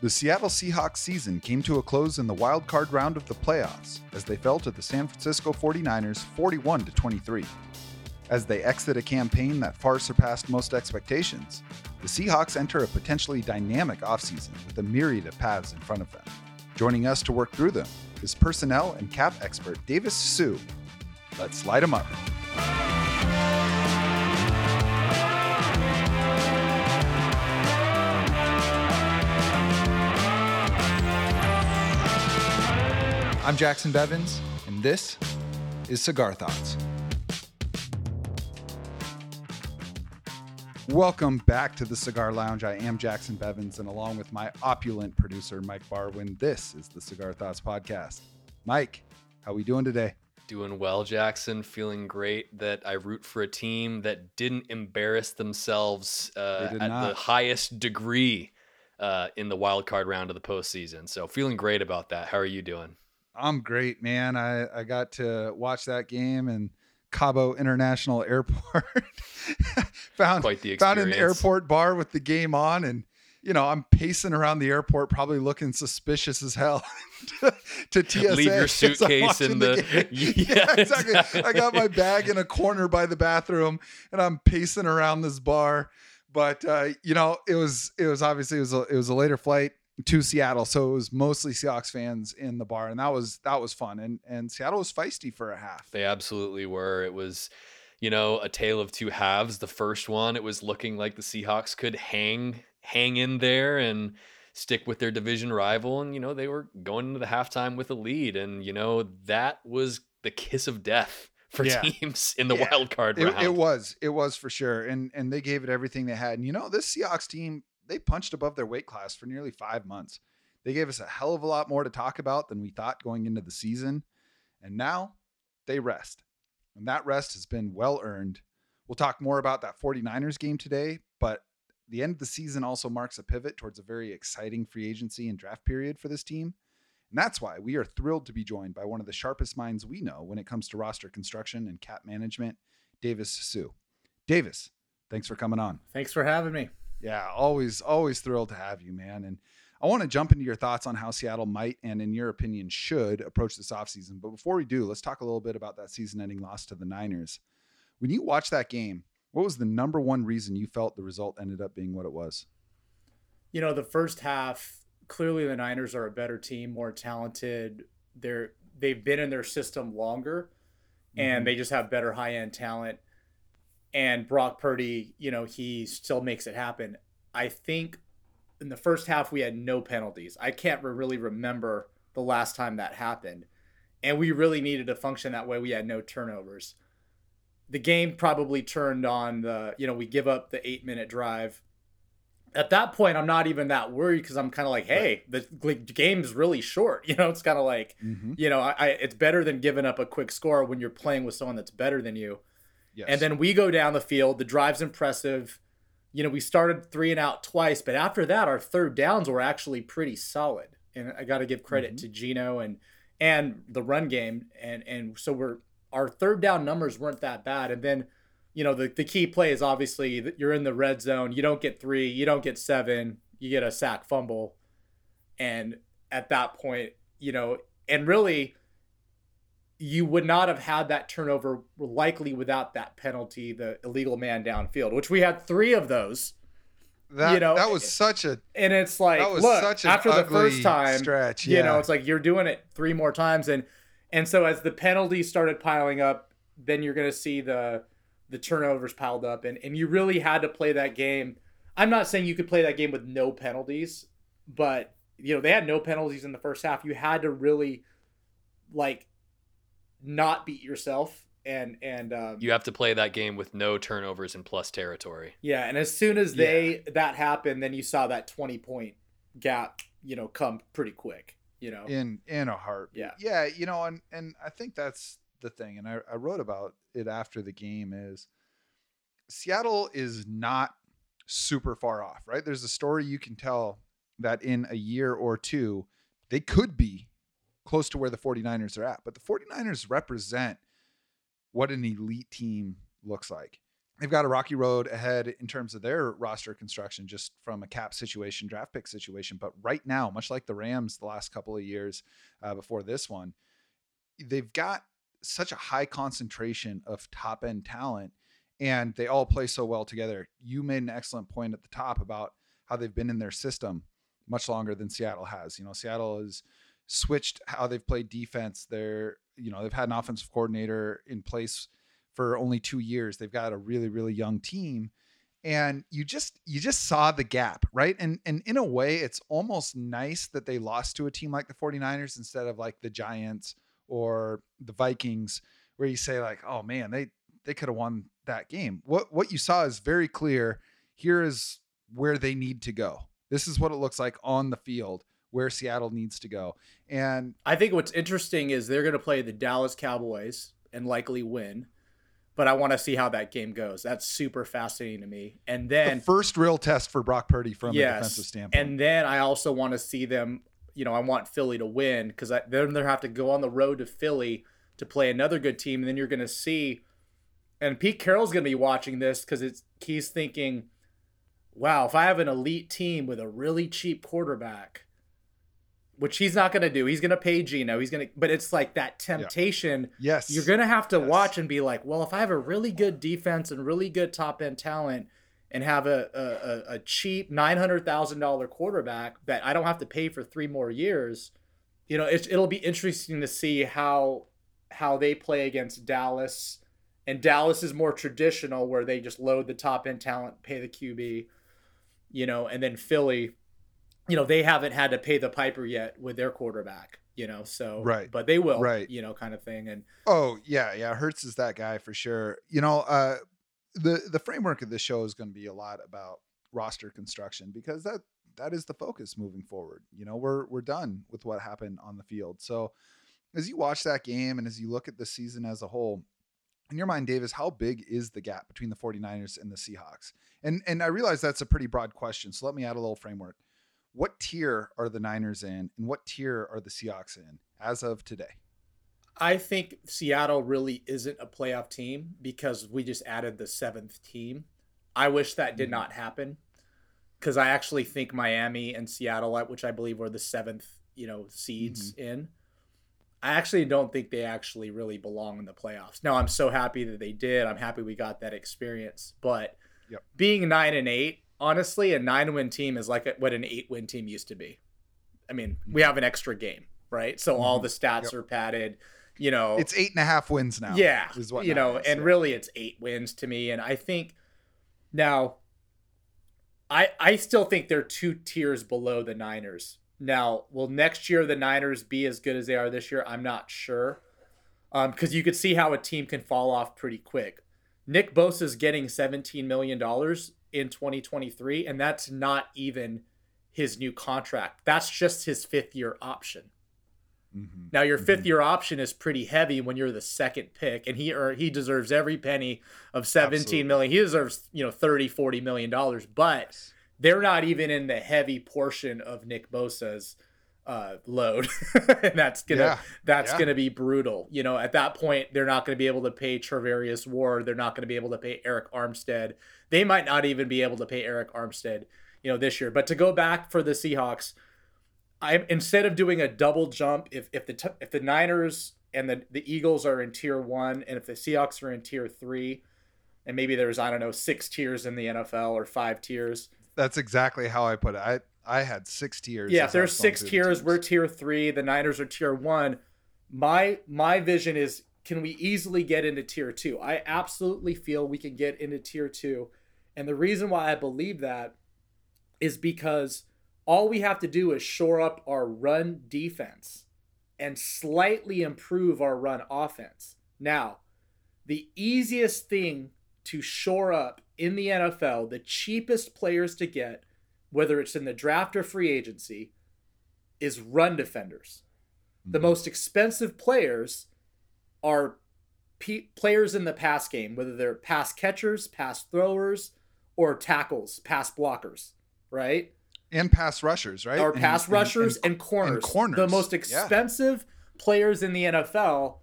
The Seattle Seahawks season came to a close in the wild card round of the playoffs as they fell to the San Francisco 49ers 41 to 23. As they exit a campaign that far surpassed most expectations, the Seahawks enter a potentially dynamic offseason with a myriad of paths in front of them. Joining us to work through them is personnel and cap expert Davis Hsu. Let's light them up. I'm Jackson Bevins, and this is Cigar Thoughts. Welcome back to the Cigar Lounge. I am Jackson Bevins, and along with my opulent producer, Mike Barwin, this is the Cigar Thoughts Podcast. Mike, how are we doing today? Doing well, Jackson. Feeling great that I root for a team that didn't embarrass themselves uh, at not. the highest degree uh, in the wild card round of the postseason. So feeling great about that. How are you doing? I'm great, man. I, I got to watch that game in Cabo International Airport. found the found an airport bar with the game on, and you know I'm pacing around the airport, probably looking suspicious as hell to, to TSA. Leave your suitcase in the- game. Yeah, yeah, exactly. I got my bag in a corner by the bathroom, and I'm pacing around this bar. But uh, you know, it was it was obviously it was a, it was a later flight to Seattle, so it was mostly Seahawks fans in the bar, and that was that was fun. And and Seattle was feisty for a half. They absolutely were. It was, you know, a tale of two halves. The first one, it was looking like the Seahawks could hang hang in there and stick with their division rival, and you know they were going into the halftime with a lead, and you know that was the kiss of death for Yeah. teams in the Yeah. wild card It, round. it was it was for sure, and and they gave it everything they had. And you know, this Seahawks team they punched above their weight class for nearly five months. They gave us a hell of a lot more to talk about than we thought going into the season, and now they rest, and that rest has been well earned. We'll talk more about that 49ers game today, but the end of the season also marks a pivot towards a very exciting free agency and draft period for this team. And that's why we are thrilled to be joined by one of the sharpest minds we know when it comes to roster construction and cap management, Davis Hsu. Davis, thanks for coming on. Thanks for having me. Yeah, always, always thrilled to have you, man. And I want to jump into your thoughts on how Seattle might and, in your opinion, should approach this offseason. But before we do, let's talk a little bit about that season ending loss to the Niners. When you watched that game, what was the number one reason you felt the result ended up being what it was? You know, the first half, clearly the Niners are a better team, more talented. They're they've been in their system longer and mm-hmm. they just have better high-end talent. And Brock Purdy, you know, he still makes it happen. I think in the first half we had no penalties. I can't re- really remember the last time that happened. And we really needed to function that way. We had no turnovers. The game probably turned on the, you know, we give up the 8-minute drive. At that point, I'm not even that worried because I'm kind of like, hey, the, the game's really short. You know, it's kind of like, Mm-hmm. you know, I, I it's better than giving up a quick score when you're playing with someone that's better than you. Yes. And then we go down the field. The drive's impressive. You know, we started three and out twice, but after that, our third downs were actually pretty solid. And I got to give credit Mhm. to Geno and and the run game. And and so we're our third down numbers weren't that bad. And then, you know, the the key play is obviously that you're in the red zone. You don't get three. You don't get seven. You get a sack fumble. And at that point, you know, and really you would not have had that turnover likely without that penalty, the illegal man downfield, which we had three of those. that, you know, that was such a And it's like, that was look, such an after the first time, stretch. you know, it's like you're doing it three more times, and and so as the penalties started piling up, then you're gonna see the the turnovers piled up, and and you really had to play that game. I'm not saying you could play that game with no penalties, but you know they had no penalties in the first half. You had to really like not beat yourself, and and um, you have to play that game with no turnovers and plus territory. yeah, and as soon as they that happened, then you saw that 20 point gap, you know, come pretty quick. You know, in in a heartbeat. Yeah. yeah. You know, and and I think that's the thing, and I, I wrote about it after the game is Seattle is not super far off, right? There's a story you can tell that in a year or two they could be close to where the 49ers are at, but the 49ers represent what an elite team looks like. they've got a rocky road ahead in terms of their roster construction, just from a cap situation, draft pick situation. But right now, much like the Rams the last couple of years uh, before this one, they've got such a high concentration of top end talent and they all play so well together. You made an excellent point at the top about how they've been in their system much longer than Seattle has. You know, Seattle has switched how they've played defense. They're, you know, they've had an offensive coordinator in place for only 2 years. They've got a really really young team and you just you just saw the gap, right? And and in a way it's almost nice that they lost to a team like the 49ers instead of like the Giants or the Vikings where you say like, "Oh man, they they could have won that game." What what you saw is very clear. Here is where they need to go. This is what it looks like on the field where Seattle needs to go. And I think what's interesting is they're going to play the Dallas Cowboys and likely win. But I want to see how that game goes. That's super fascinating to me. And then the first real test for Brock Purdy from yes, a defensive standpoint. And then I also want to see them. You know, I want Philly to win because then they have to go on the road to Philly to play another good team. And then you're going to see, and Pete Carroll's going to be watching this because it's he's thinking, wow, if I have an elite team with a really cheap quarterback, which he's not going to do, he's going to pay Geno. He's going to, but it's like that temptation. Yeah. Yes. You're going to have to yes. watch and be like, well, if I have a really good defense and really good top end talent and have a, a, a cheap $900,000 quarterback that I don't have to pay for three more years, you know, it's, it'll be interesting to see how, how they play against Dallas. And Dallas is more traditional where they just load the top end talent, pay the QB you know, and then Philly, you know, they haven't had to pay the piper yet with their quarterback, you know, so right, but they will, right, you know, kind of thing. And oh yeah, yeah, Hurts is that guy for sure. You know, uh, the the framework of the show is going to be a lot about roster construction because that that is the focus moving forward. You know, we're we're done with what happened on the field. So as you watch that game and as you look at the season as a whole, in your mind, Davis, how big is the gap between the 49ers and the Seahawks? And and I realize that's a pretty broad question. So let me add a little framework. What tier are the Niners in and what tier are the Seahawks in as of today? I think Seattle really isn't a playoff team because we just added the seventh team. I wish that did mm-hmm. not happen because I actually think Miami and Seattle, which I believe were the seventh, you know, seeds mm-hmm. in, I actually don't think they actually really belong in the playoffs. Now I'm so happy that they did. I'm happy we got that experience. But yep. being nine and eight, honestly, a nine win team is like what an eight win team used to be. I mean, we have an extra game, right? So all mm-hmm. the stats yep. are padded. You know, it's eight and a half wins now. Yeah, is what you know, is, and yeah. really it's eight wins to me. And I think now, I I still think they're two tiers below the Niners now, will next year the Niners be as good as they are this year? I'm not sure. Because um, you could see how a team can fall off pretty quick. Nick Bosa is getting $17 million in 2023, and that's not even his new contract. That's just his fifth year option. Mm-hmm. Now your 5th mm-hmm. year option is pretty heavy when you're the second pick, and he or he deserves every penny of seventeen Absolutely. million. He deserves you know 30, 40 million dollars, but they're not even in the heavy portion of Nick Bosa's uh, load, and that's gonna yeah. that's yeah. gonna be brutal. You know, at that point, they're not gonna be able to pay Charvarius Ward. They're not gonna be able to pay Arik Armstead. They might not even be able to pay Arik Armstead. You know, this year. But to go back for the Seahawks, I instead of doing a double jump, if if the if the Niners and the the Eagles are in tier one, and if the Seahawks are in tier three, and maybe there's I don't know six tiers in the NFL or five tiers that's exactly how I put it. I I had six tiers. Yeah, there's six tiers. The we're tier three. The Niners are tier one. My my vision is can we easily get into tier two? I absolutely feel we can get into tier two. And the reason why I believe that is because all we have to do is shore up our run defense and slightly improve our run offense. Now, the easiest thing to shore up in the NFL, the cheapest players to get, whether it's in the draft or free agency, is run defenders. Mm-hmm. The most expensive players are p- players in the pass game, whether they're pass catchers, pass throwers, or tackles, pass blockers, right? And pass rushers, right? Or pass and, rushers and, and, and, corners. Corners. The most expensive yeah. players in the NFL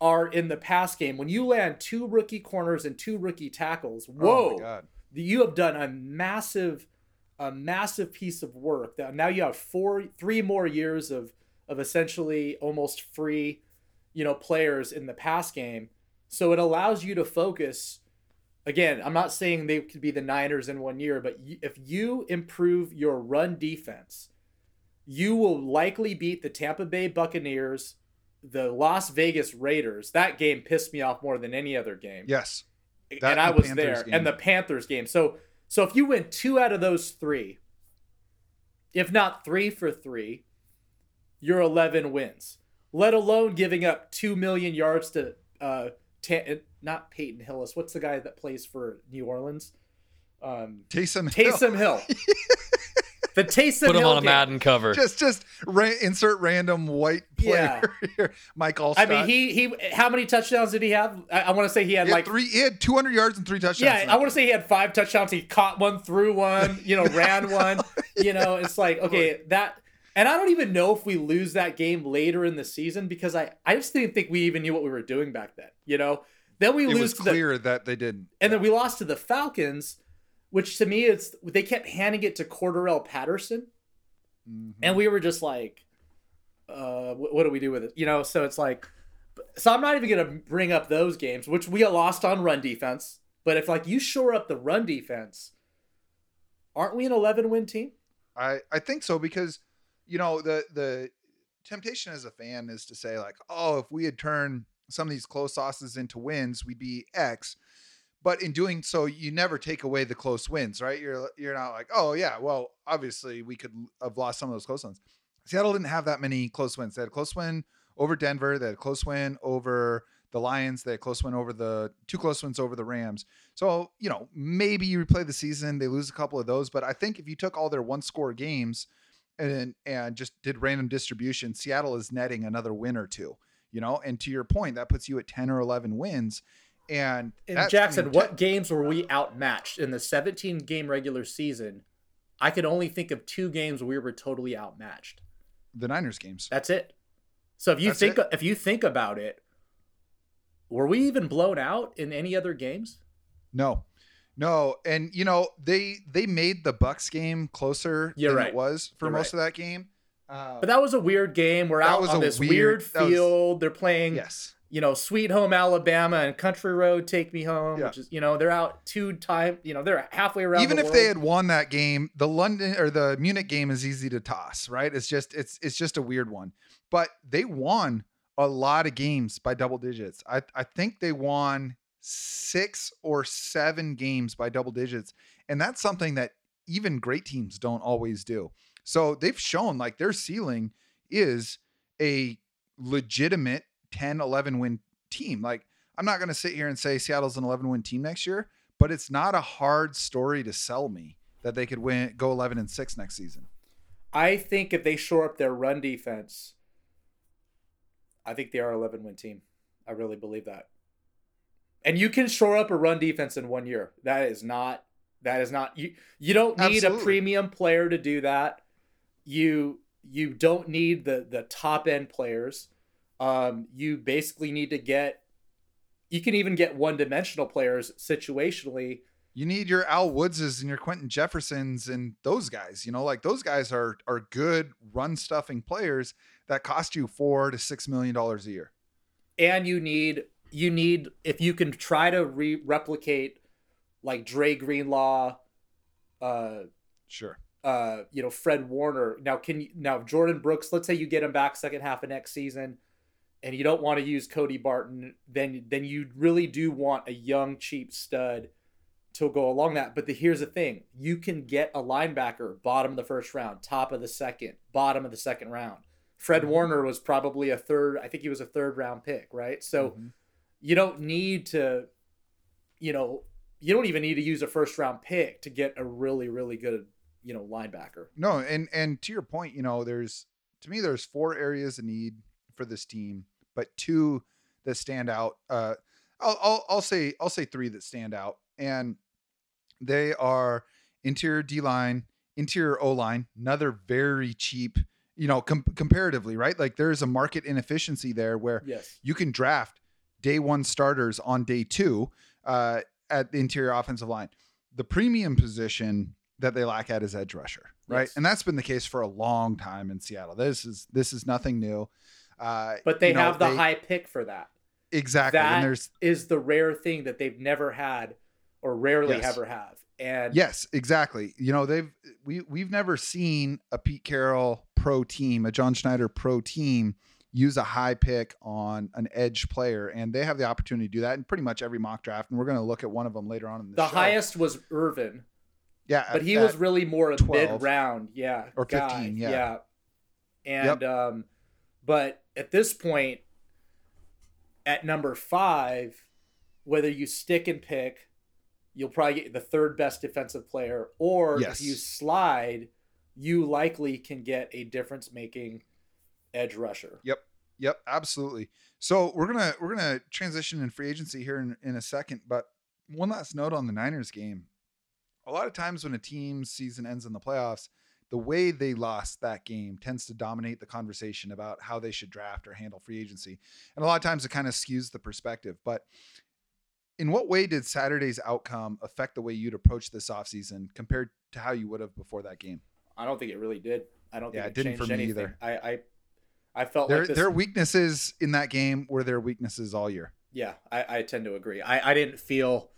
are in the pass game. When you land two rookie corners and two rookie tackles, Oh whoa, my God. you have done a massive, a massive piece of work. That now you have four, three more years of of essentially almost free, you know, players in the pass game. So it allows you to focus. Again, I'm not saying they could be the Niners in one year, but if you improve your run defense, you will likely beat the Tampa Bay Buccaneers, the Las Vegas Raiders. That game pissed me off more than any other game Yes. That and I and was Panthers there, game. and the Panthers game. So, so if you win two out of those three, if not three for three, you're 11 wins. Let alone giving up two million yards to uh, Ta- not Peyton Hillis. What's the guy that plays for New Orleans? Um, Taysom Hill. Taysom Hill. the Taysom Put him Hill on a game. Madden cover. Just just ra- insert random white player Yeah. here. Mike Alstott. I mean, he he. How many touchdowns did he have? I, I want to say he had He had like three. He had 200 yards and three touchdowns. Yeah, I want to say he had five touchdowns. He caught one, threw one, you know, ran one. You know, it's like okay, that. And I don't even know if we lose that game later in the season because I I just didn't think we even knew what we were doing back then. You know, then we game. It lose was to the clear that they didn't. and then we lost to the Falcons, which to me it's they kept handing it to Cordarrelle Patterson, Mhm. and we were just like, uh, what, what do we do with it? You know, so it's like, so I'm not even gonna bring up those games, which we lost on run defense. But if like you shore up the run defense, aren't we an 11 win team? I I think so because you know the the temptation as a fan is to say like oh if we had turned some of these close losses into wins we'd be X, but in doing so you never take away the close wins right you're you're not like oh yeah well obviously we could have lost some of those close ones. Seattle didn't have that many close wins. They had a close win over Denver. They had a close win over the Lions. They had a close win over the two close wins over the Rams. So, you know, maybe you replay the season, they lose a couple of those. But I think if you took all their one score games and and just did random distribution, Seattle is netting another win or two, you know, and to your point, that puts you at 10 or 11 wins. And, And that's- I Jackson, mean, what games were we outmatched in the 17 game regular season? I could only think of two games where we were totally outmatched. the Niners games. That's it. So if you That's think it. if you think about it, were we even blown out in any other games? No. No, and you know they they made the Bucks game closer You're than right. it was for You're most right. of that game. Uh, But that was a weird game. We're out on this weird- weird, that was- field. They're playing, yes, you know, Sweet Home Alabama and Country Road Take Me Home, Yeah. which is, you know, they're out two time. You know, they're halfway around. even the if they had won that game, the London or the Munich game is easy to toss, right? It's just it's it's just a weird one. But they won a lot of games by double digits. I I think they won six or seven games by double digits, and that's something that even great teams don't always do. So they've shown like their ceiling is a legitimate 10 11 win team. Like I'm not going to sit here and say Seattle's an 11 win team next year, but it's not a hard story to sell me that they could win go 11 and 6 next season. I think if they shore up their run defense, I think they are 11 win team. I really believe that. And you can shore up a run defense in one year. That is not that is not you you don't need Absolutely. a premium player to do that. You you don't need the the top end players. Um you basically need to get you can even get one dimensional players situationally You need your Al Woodses and your Quinton Jeffersons and those guys. You know, like those guys are are good run stuffing players that cost you four to six million dollars a year. and you need you need if you can try to re- replicate like Dre Greenlaw, uh, Sure. uh, you know Fred Warner. Now can you now Jordyn Brooks? Let's say you get him back second half of next season, and you don't want to use Cody Barton. Then then you really do want a young cheap stud to go along that. But the, here's the thing: you can get a linebacker bottom of the first round, top of the second, bottom of the second round. Fred Mhm. Warner was probably a third. I think he was a third round pick, right? So Mhm. you don't need to, you know, you don't even need to use a first round pick to get a really, really good, you know, linebacker. No, and and to your point, you know, there's to me there's four areas of need for this team, but two that stand out. Uh, I'll I'll, I'll say I'll say three that stand out, and they are interior D line, interior O line, another very cheap, you know, com- comparatively, right? Like there's a market inefficiency there where Yes. you can draft day one starters on day two uh, at the interior offensive line. The premium position that they lack at is edge rusher, right? Yes. And that's been the case for a long time in Seattle. This is this is nothing new. Uh, But they you know, have the they- high pick for that. exactly. That and there's is the rare thing that they've never had or rarely Yes. ever have. And Yes, exactly. You know, they've we we've never seen a Pete Carroll pro team, a John Schneider pro team use a high pick on an edge player and they have the opportunity to do that in pretty much every mock draft and we're going to look at one of them later on in the, the show. highest was Irvin, Yeah, but at- he at- was really more a 12. mid round, yeah, Or guy, 15, yeah. And um, but at this point, at number five, whether you stick and pick, you'll probably get the third best defensive player, or Yes. if you slide, you likely can get a difference making edge rusher. Yep, Yep, absolutely. So we're gonna we're gonna transition in free agency here in, in a second, but one last note on the Niners game. A lot of times when a team's season ends in the playoffs, the way they lost that game tends to dominate the conversation about how they should draft or handle free agency. And a lot of times it kind of skews the perspective. But in what way did Saturday's outcome affect the way you'd approach this offseason compared to how you would have before that game? I don't think it really did. I don't think Yeah, it, it didn't for me anything. either. I, I I felt Their like this, their weaknesses in that game were their weaknesses all year. Yeah, I, I tend to agree. I, I didn't feel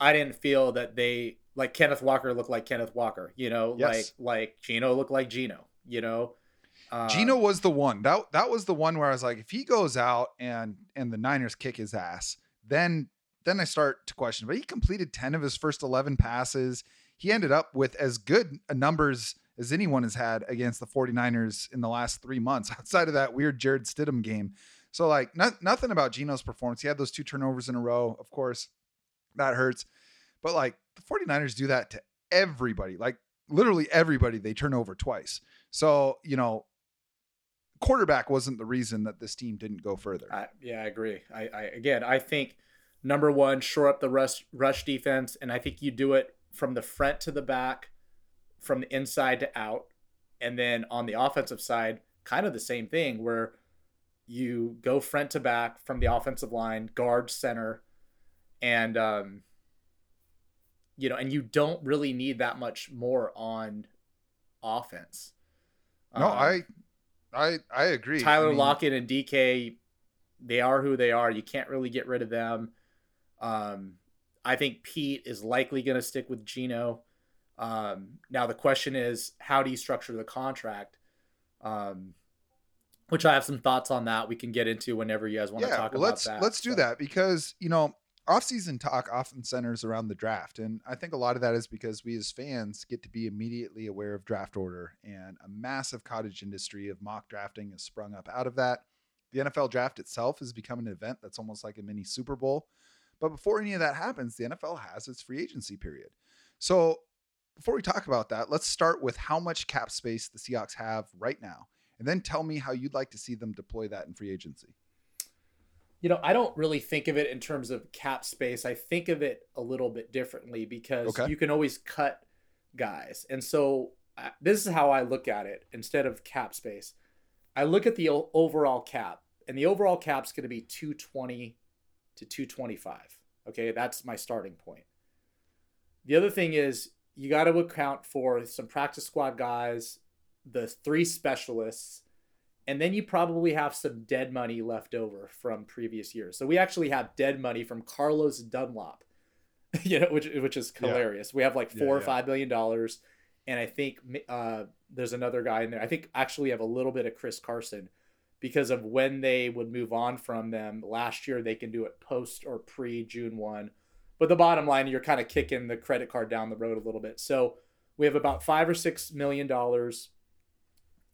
I didn't feel that they like Kenneth Walker looked like Kenneth Walker, you know, Yes. like like Geno looked like Geno, you know. Uh, Geno was the one. That that was the one where I was like, if he goes out and and the Niners kick his ass, then then I start to question. But he completed 10 of his first 11 passes. He ended up with as good a numbers as anyone has had against the 49ers in the last three months, outside of that weird Jarrett Stidham game. So like not, nothing about Geno's performance. He had those two turnovers in a row, of course. That hurts. But like the 49ers do that to everybody. Like literally everybody they turn over twice. So, you know, quarterback wasn't the reason that this team didn't go further. I, yeah, I agree. I, I again, I think number one, shore up the rush rush defense, and I think you do it from the front to the back, from the inside to out, and then on the offensive side, kind of the same thing where you go front to back from the offensive line, guard center, and um, you know, and you don't really need that much more on offense. no, Um, I I I agree. Tyler I mean, Lockett and DK, they are who they are. You can't really get rid of them. Um, I think Pete is likely going to stick with Geno. Um, now the question is, how do you structure the contract? Um, which I have some thoughts on that. We can get into whenever you guys want to talk well, about let's that. let's do So, that because you know off-season talk often centers around the draft, and I think a lot of that is because we as fans get to be immediately aware of draft order, and a massive cottage industry of mock drafting has sprung up out of that. The NFL draft itself has become an event that's almost like a mini Super Bowl. But before any of that happens, the NFL has its free agency period. So before we talk about that, let's start with how much cap space the Seahawks have right now, and then tell me how you'd like to see them deploy that in free agency. You know, I don't really think of it in terms of cap space. I think of it a little bit differently because Okay. you can always cut guys. And so uh, this is how I look at it instead of cap space. I look at the o- overall cap, and the overall cap's going to be 220 to 225. Okay, that's my starting point. The other thing is you got to account for some practice squad guys, the three specialists, and then you probably have some dead money left over from previous years. So we actually have dead money from Carlos Dunlap, you know, which which is Yeah. hilarious. We have like Yeah, four or yeah. five million dollars, and I think uh, there's another guy in there. I think actually we have a little bit of Chris Carson because of when they would move on from them last year. They can do it post or pre June one, but the bottom line, you're kind of kicking the credit card down the road a little bit. So we have about five or six million dollars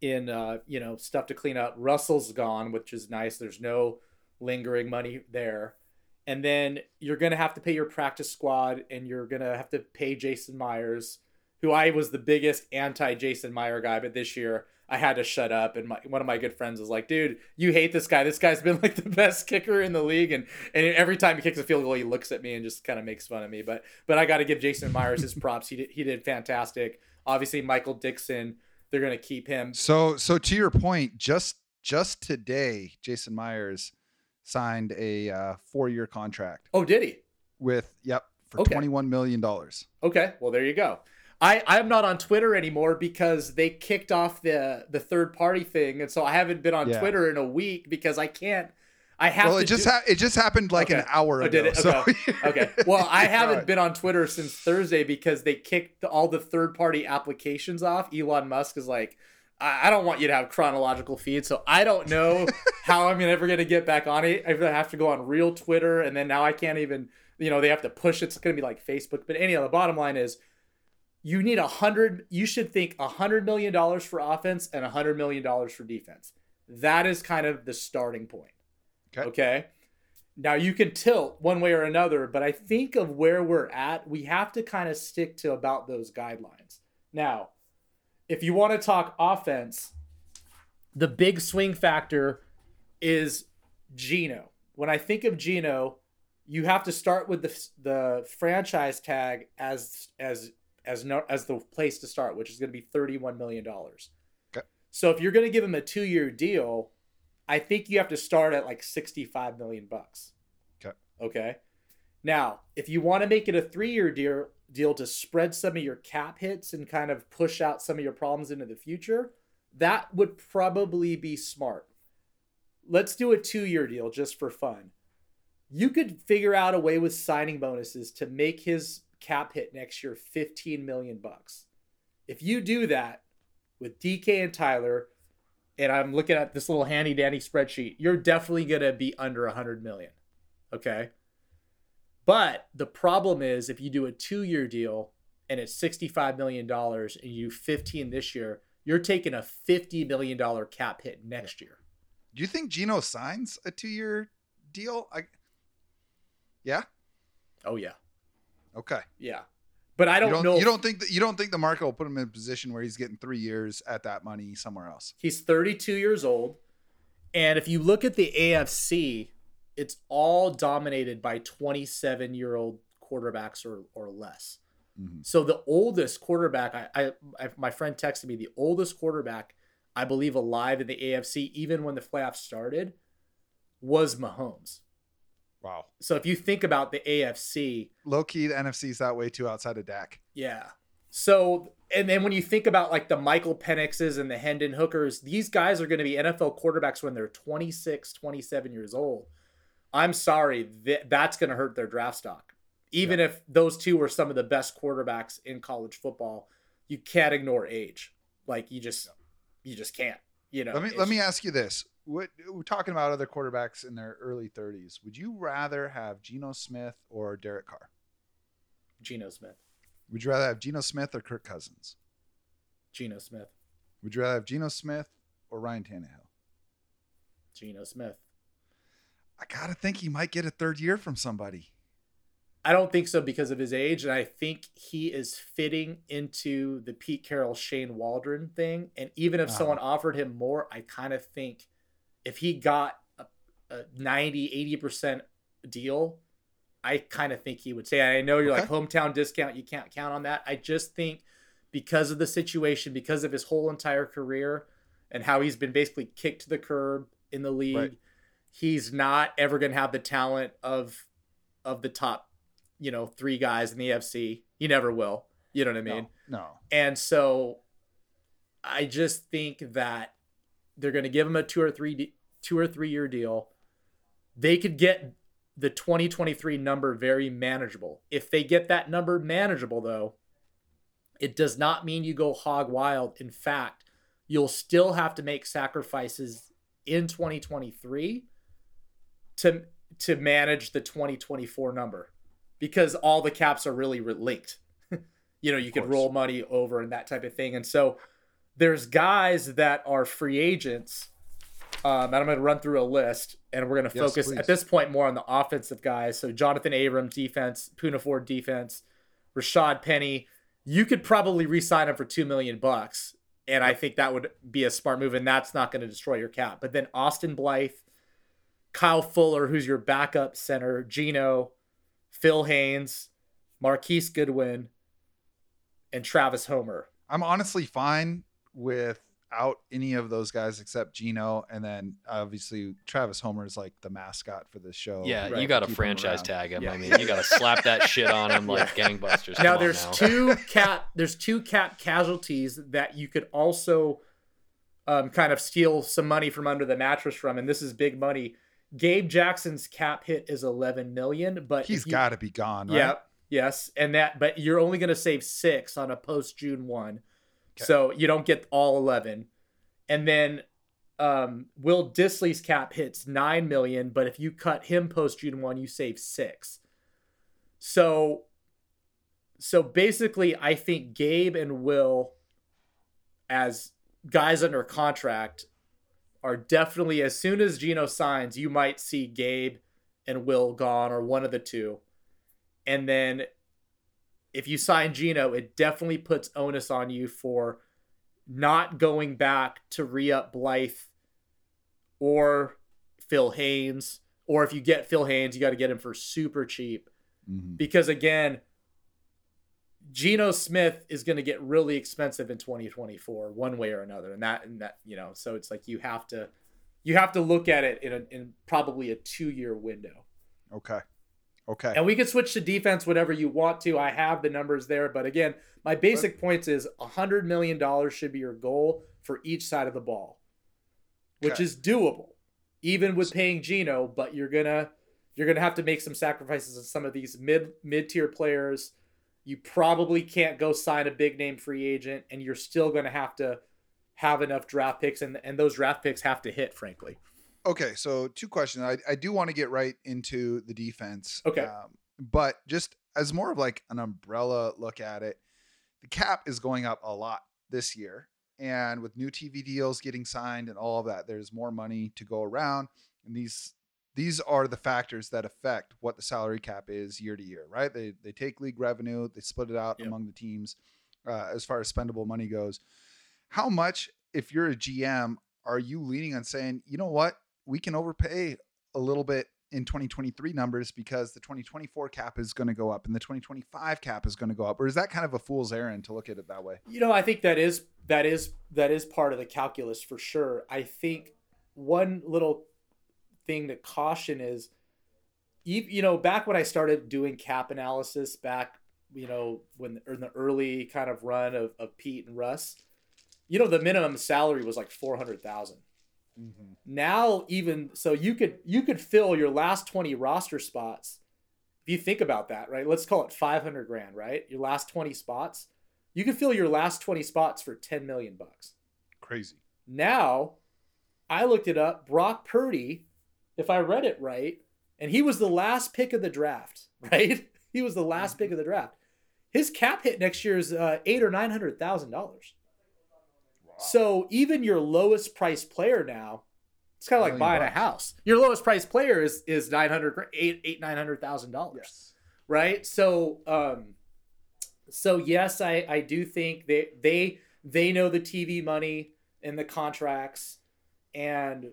in uh, you know stuff to clean up. Russell's gone, which is nice. There's no lingering money there. And then you're gonna have to pay your practice squad, and you're gonna have to pay Jason Myers, who I was the biggest anti Jason Meyer guy, but this year I had to shut up. And my, one of my good friends was like, "Dude, you hate this guy. This guy's been like the best kicker in the league, and and every time he kicks a field goal, he looks at me and just kind of makes fun of me. But but I got to give Jason Myers his props. He did he did fantastic. Obviously, Michael Dickson, they're gonna keep him. So so to your point, just just today, Jason Myers signed a uh, four-year contract Oh, did he? with yep for Okay. twenty-one million dollars. Okay, well there you go. I I'm not on Twitter anymore because they kicked off the the third party thing, and so I haven't been on Yeah. Twitter in a week because I can't. I have Well, to it just do- ha- it just happened like an Okay. hour Oh, ago. did it? So okay. Well, I haven't fine. been on Twitter since Thursday because they kicked all the third party applications off. Elon Musk is like, I I don't want you to have chronological feed, so I don't know how I'm ever going to get back on it. I have to go on real Twitter, and then now I can't even. You know, they have to push. It's going to be like Facebook. But anyhow, the bottom line is, you need a hundred. You should think a hundred million dollars for offense and a hundred million dollars for defense. That is kind of the starting point. Okay. okay. Now you can tilt one way or another, but I think of where we're at, we have to kind of stick to about those guidelines. Now, if you want to talk offense, the big swing factor is Geno. When I think of Geno, you have to start with the the franchise tag as as as no, as the place to start, which is going to be thirty one million dollars. Okay. So if you're going to give him a two year deal, I think you have to start at like sixty five million bucks. Okay. Okay. Now, if you want to make it a three year deal deal to spread some of your cap hits and kind of push out some of your problems into the future, that would probably be smart. Let's do a two year deal just for fun. You could figure out a way with signing bonuses to make his cap hit next year 15 million bucks. If you do that with DK and Tyler, and I'm looking at this little handy dandy spreadsheet, you're definitely going to be under 100 million. Okay. But the problem is if you do a two year deal and it's $65 million and you do 15 this year, you're taking a $50 million cap hit next year. Do you think Geno signs a two-year deal? I yeah. Oh, yeah. Okay. Yeah. But I don't, you don't, know. You don't think that you don't think the market will put him in a position where he's getting three years at that money somewhere else? He's 32 years old. And if you look at the AFC, it's all dominated by 27 year old quarterbacks or, or less. Mhm. So the oldest quarterback, I, I, I my friend texted me, the oldest quarterback I believe alive in the AFC, even when the playoffs started, was Mahomes. Wow. So if you think about the AFC, Low key, the NFC's that way too outside of Dak. Yeah. So, and then when you think about like the Michael Penixes and the Hendon Hookers, these guys are going to be NFL quarterbacks when they're 26, 27 years old. I'm sorry, th- that's going to hurt their draft stock. Even if those two were some of the best quarterbacks in college football, you can't ignore age. Like you just, you just can't. You know. Let me let me ask you this: What we're talking about other quarterbacks in their early 30s? Would you rather have Geno Smith or Derek Carr? Geno Smith. Would you rather have Geno Smith or Kirk Cousins? Geno Smith. Would you rather have Geno Smith or Ryan Tannehill? Geno Smith. I gotta think he might get a third year from somebody. I don't think so because of his age, and I think he is fitting into the Pete Carroll Shane Waldron thing. And even if Uh-huh. someone offered him more, I kind of think if he got a, a 90, 80% deal, I kind of think he would say, I know you're like hometown discount, you can't count on that. I just think because of the situation, because of his whole entire career and how he's been basically kicked to the curb in the league, Right. he's not ever going to have the talent of of the top, you know, three guys in the FC. He never will. You know what I mean? no, no. And so I just think that they're going to give him a two or three de- two or three year deal. They could get the 2023 number very manageable. If they get that number manageable though, it does not mean you go hog wild. In fact, you'll still have to make sacrifices in 2023 to to manage the 2024 number because all the caps are really linked. you know, you could roll money over and that type of thing. And so there's guys that are free agents. Um, and I'm going to run through a list, and we're going to Yes, focus please. at this point more on the offensive guys. So Jonathan Abrams defense, Poona Ford defense, Rashad Penny. You could probably re-sign him for two million bucks, and I think that would be a smart move, and that's not going to destroy your cap. But then Austin Blythe, Kyle Fuller, who's your backup center, Geno, Phil Haynes, Marquise Goodwin, and Travis Homer. I'm honestly fine without any of those guys except Geno, and then obviously Travis Homer is like the mascot for this show. Yeah, Right. you got to Keep him franchise tag him. Yeah. I mean, you got to slap that shit on him like gangbusters. Come now there's now. two cap there's two cap casualties that you could also um, kind of steal some money from under the mattress from and this is big money gabe jackson's cap hit is 11 million but He's got to be gone, right? yeah yes and that but you're only going to save six on a post june 1 Okay. so you don't get all 11 and then um, will dissly's cap hits 9 million but if you cut him post june 1 you save six so so basically i think gabe and will as guys under contract are definitely as soon as geno signs you might see gabe and will gone or one of the two. And then if you sign geno it definitely puts onus on you for not going back to re-up blythe or phil haynes. Or if you get phil haynes you got to get him for super cheap. Mhm. because again Geno Smith is going to get really expensive in 2024 one way or another and that and that you know so it's like you have to you have to look at it in a, in probably a 2 year window Okay. Okay. and we can switch to defense whatever you want to I have the numbers there but again my basic points is 100 million dollars should be your goal for each side of the ball which Okay. is doable even with paying Geno but you're going to you're going to have to make some sacrifices on some of these mid mid-tier players you probably can't go sign a big name free agent and you're still going to have to have enough draft picks and and those draft picks have to hit frankly Okay, so two questions. I, I do want to get right into the defense. Okay. Um, but just as more of like an umbrella look at it, the cap is going up a lot this year. And with new TV deals getting signed and all of that, there's more money to go around. And these these are the factors that affect what the salary cap is year to year, right? They they take league revenue, they split it out Yep. among the teams uh, as far as spendable money goes. How much, if you're a GM, are you leaning on saying, you know what, we can overpay a little bit in 2023 numbers because the 2024 cap is going to go up and the 2025 cap is going to go up, or is that kind of a fool's errand to look at it that way? You know, I think that is that is that is part of the calculus for sure. I think one little thing to caution is you, know, back when I started doing cap analysis back, you know, when in the early kind of run of, of Pete and Russ, you know, the minimum salary was like 400,000. Mm-hmm. Now even so you could you could fill your last 20 roster spots. If you think about that, right? Let's call it 500 grand, right? Your last 20 spots. You could fill your last 20 spots for 10 million bucks. Crazy. Now, I looked it up. Brock Purdy, if I read it right, and he was the last pick of the draft, right? He was the last pick of the draft. His cap hit next year is uh, eight or nine hundred thousand dollars. So even your lowest price player now, it's kind of like buying bucks. a house. Your lowest price player is is nine hundred eight eight nine hundred thousand dollars Yes. right so um so yes i i do think they they they know the tv money and the contracts and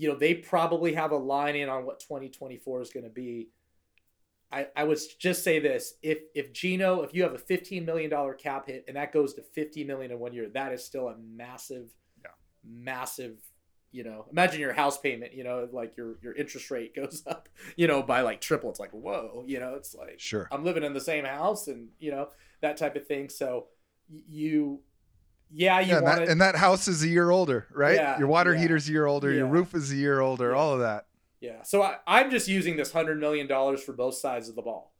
you know they probably have a line in on what 2024 is going to be i i would just say this if if geno if you have a 15 million dollar cap hit and that goes to 50 million in one year that is still a massive Yeah. massive you know imagine your house payment you know like your your interest rate goes up you know by like triple it's like whoa you know it's like Sure. I'm living in the same house and you know that type of thing. So you, yeah, you Yeah, and, that, it. and that house is a year older, right? Yeah, your water yeah. heater's a year older, yeah. your roof is a year older, all of that. yeah. So I, I'm just using this hundred million dollars for both sides of the ball.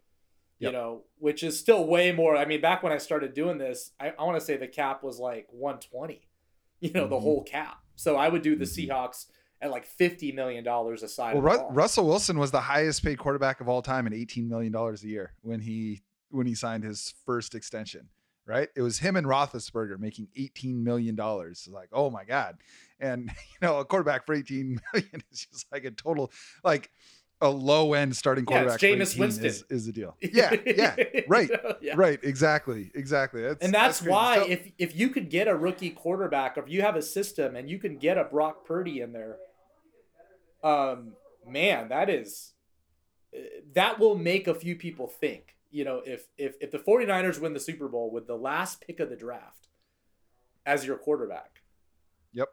Yep. You know, which is still way more. I mean, back when I started doing this, I, I want to say the cap was like 120. You know, the Mhm. whole cap. So I would do the Mhm. Seahawks at like 50 million dollars a side. Well, Ru- Russell Wilson was the highest paid quarterback of all time at 18 million dollars a year when he when he signed his first extension. Right, it was him and Roethlisberger making 18 million dollars. It's Like, oh my god! And you know, a quarterback for 18 million is just like a total, like a low end starting quarterback. for Jameis Winston. is, is the deal. Yeah, yeah, right? Yeah. right, exactly, exactly. That's, and that's, crazy. why So- if if you could get a rookie quarterback, or if you have a system and you can get a Brock Purdy in there, um, man, that is uh, that will make a few people think. You know, if if if the 49ers win the Super Bowl with the last pick of the draft as your quarterback, Yep.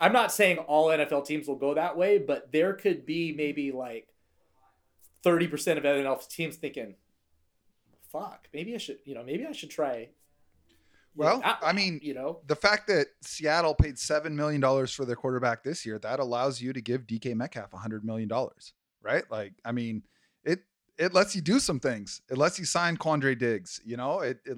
I'm not saying all NFL teams will go that way, but there could be maybe like 30% of NFL teams thinking, fuck, maybe I should, you know, maybe I should try. Well, I mean, you know, the fact that Seattle paid seven million dollars for their quarterback this year, that allows you to give DK Metcalf a hundred million dollars, right? Like, I mean, it it lets you do some things. It lets you sign Quandre Diggs, you know, it it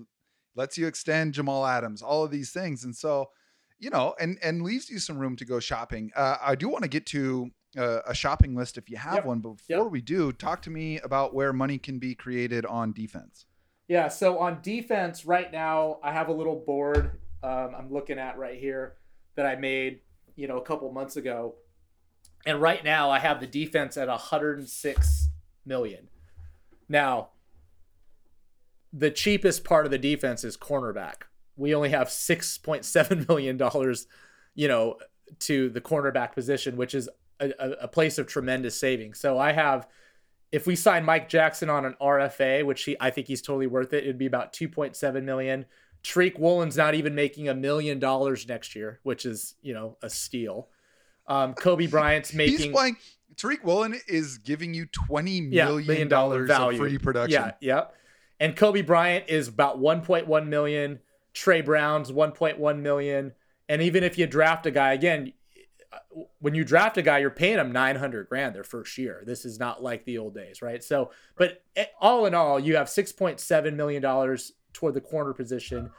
lets you extend Jamal Adams, all of these things, and so, you know, and and leaves you some room to go shopping. Uh, I do want to get to uh, a shopping list if you have Yep. one, but Yep. before we do, talk to me about where money can be created on defense. Yeah, so on defense right now, I have a little board um, I'm looking at right here that I made, you know, a couple months ago. And right now I have the defense at 106 million. Now, the cheapest part of the defense is cornerback. We only have 6.7 million dollars, you know, to the cornerback position, which is a, a, place of tremendous savings. So I have if we sign Mike Jackson on an RFA, which he I think he's totally worth it, it'd be about 2.7 million. Tariq Woolen's not even making a million dollars next year, which is, you know, a steal. Um, Coby Bryant's He's making playing. Tariq Woolen is giving you twenty million, yeah, dollars dollars of free production. Yeah, yeah. And Coby Bryant is about 1.1 million. Tre Brown's 1.1 million. And even if you draft a guy again, when you draft a guy, you're paying them 900 grand their first year. This is not like the old days, right? So, but eh, all in all, you have 6.7 million dollars toward the corner position.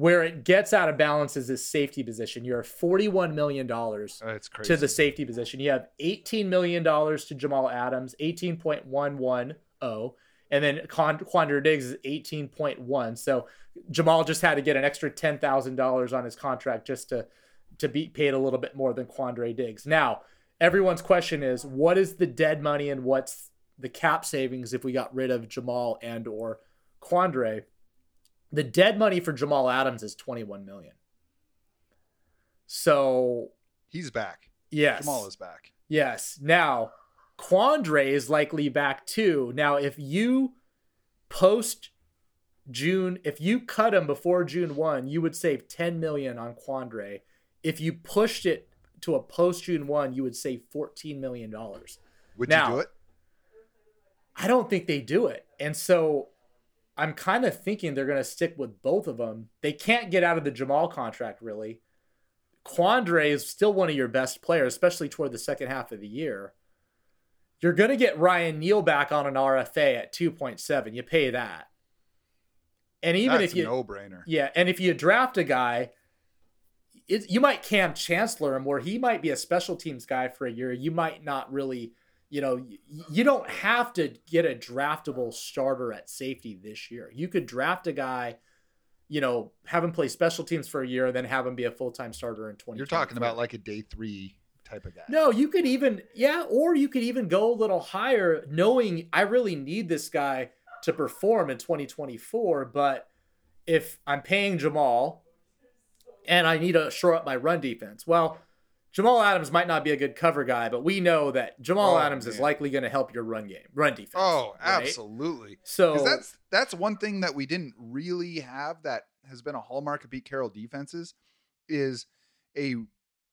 Where it gets out of balance is this safety position. You're 41 million dollars uh, crazy. to the safety position. You have $18 million to Jamal Adams, 18.110, and then Quandre Diggs is 18.1. So Jamal just had to get an extra $10,000 on his contract just to to be paid a little bit more than Quandre Diggs. Now, everyone's question is what is the dead money and what's the cap savings if we got rid of Jamal and or Quandre? The dead money for Jamal Adams is 21 million. So, He's back. yes. Jamal is back. Yes. Now, Quandre is likely back too. Now, if you post June, if you cut him before June 1, you would save 10 million on Quandre. If you pushed it to a post June 1, you would save 14 million dollars. Would Now- you do it? I don't think they do it. And so I'm kind of thinking they're going to stick with both of them. They can't get out of the Jamal contract, really. Quandre is still one of your best players, especially toward the second half of the year. You're going to get Ryan Neal back on an RFA at 2.7. You pay that. And even That's if you no-brainer. yeah, and if you draft a guy, it, you might Kam Chancellor him, where he might be a special teams guy for a year. You might not really, you know, you don't have to get a draftable starter at safety this year. You could draft a guy, you know, have him play special teams for a year, and then have him be a full time starter in twenty. You're talking about like a day three type of guy. No, you could even yeah, or you could even go a little higher, knowing I really need this guy to perform in 2024. But if I'm paying Jamal and I need to shore up my run defense, well, Jamal Adams might not be a good cover guy, but we know that Jamal Oh, Adams is likely going to help your run game, run defense. Oh, right? absolutely. So that's that's one thing that we didn't really have that has been a hallmark of Pete Carroll defenses is a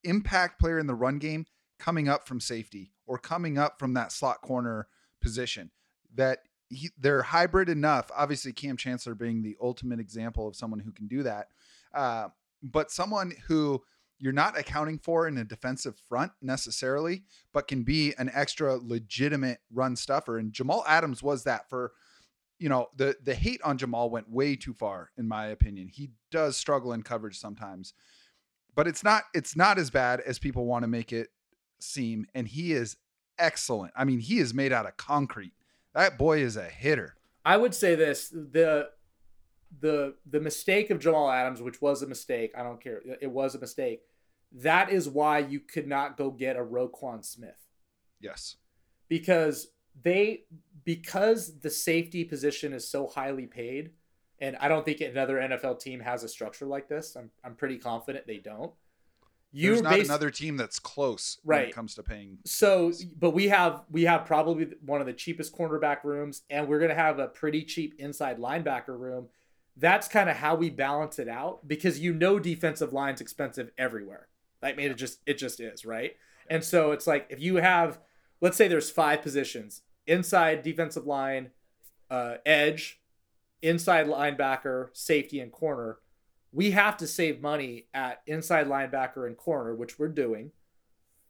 impact player in the run game coming up from safety or coming up from that slot corner position. That he, they're hybrid enough. Obviously, Kam Chancellor being the ultimate example of someone who can do that, uh, but someone who you're not accounting for in a defensive front necessarily, but can be an extra legitimate run stuffer. And Jamal Adams was that for you know the the hate on Jamal went way too far in my opinion. He does struggle in coverage sometimes. But it's not it's not as bad as people want to make it seem and he is excellent. I mean, he is made out of concrete. That boy is a hitter. I would say this: the the the mistake of Jamal Adams, which was a mistake, I don't care, it was a mistake. That is why you could not go get a Roquan Smith Yes. because they because the safety position is so highly paid, and I don't think another NFL team has a structure like this. I'm I'm pretty confident they don't. There's You're not basi- another team that's close when Right. it comes to paying. So, but we have we have probably one of the cheapest cornerback rooms, and we're gonna have a pretty cheap inside linebacker room. That's kind of how we balance it out because you know defensive line's expensive everywhere. I mean, it just it just is right. And so it's like if you have, let's say there's five positions: inside defensive line, uh, edge, inside linebacker, safety, and corner. We have to save money at inside linebacker and corner, which we're doing.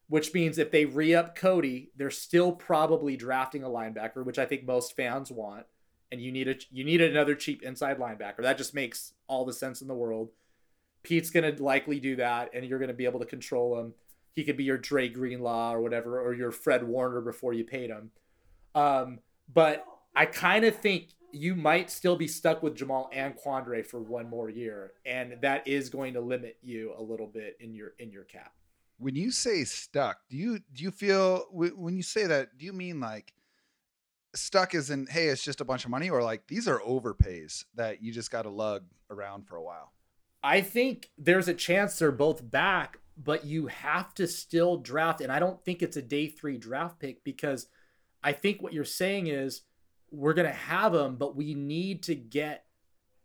Which means if they re up Cody, they're still probably drafting a linebacker, which I think most fans want. And you need a you need another cheap inside linebacker. That just makes all the sense in the world. Pete's gonna likely do that, and you're gonna be able to control him. He could be your Dre Greenlaw or whatever, or your Fred Warner before you paid him. Um, but I kind of think you might still be stuck with Jamal and Quandre for one more year, and that is going to limit you a little bit in your in your cap. When you say stuck, do you do you feel when you say that? Do you mean like stuck as in hey, it's just a bunch of money, or like these are overpays that you just got to lug around for a while? I think there's a chance they're both back, but you have to still draft, and I don't think it's a day three draft pick because I think what you're saying is we're going to have them, but we need to get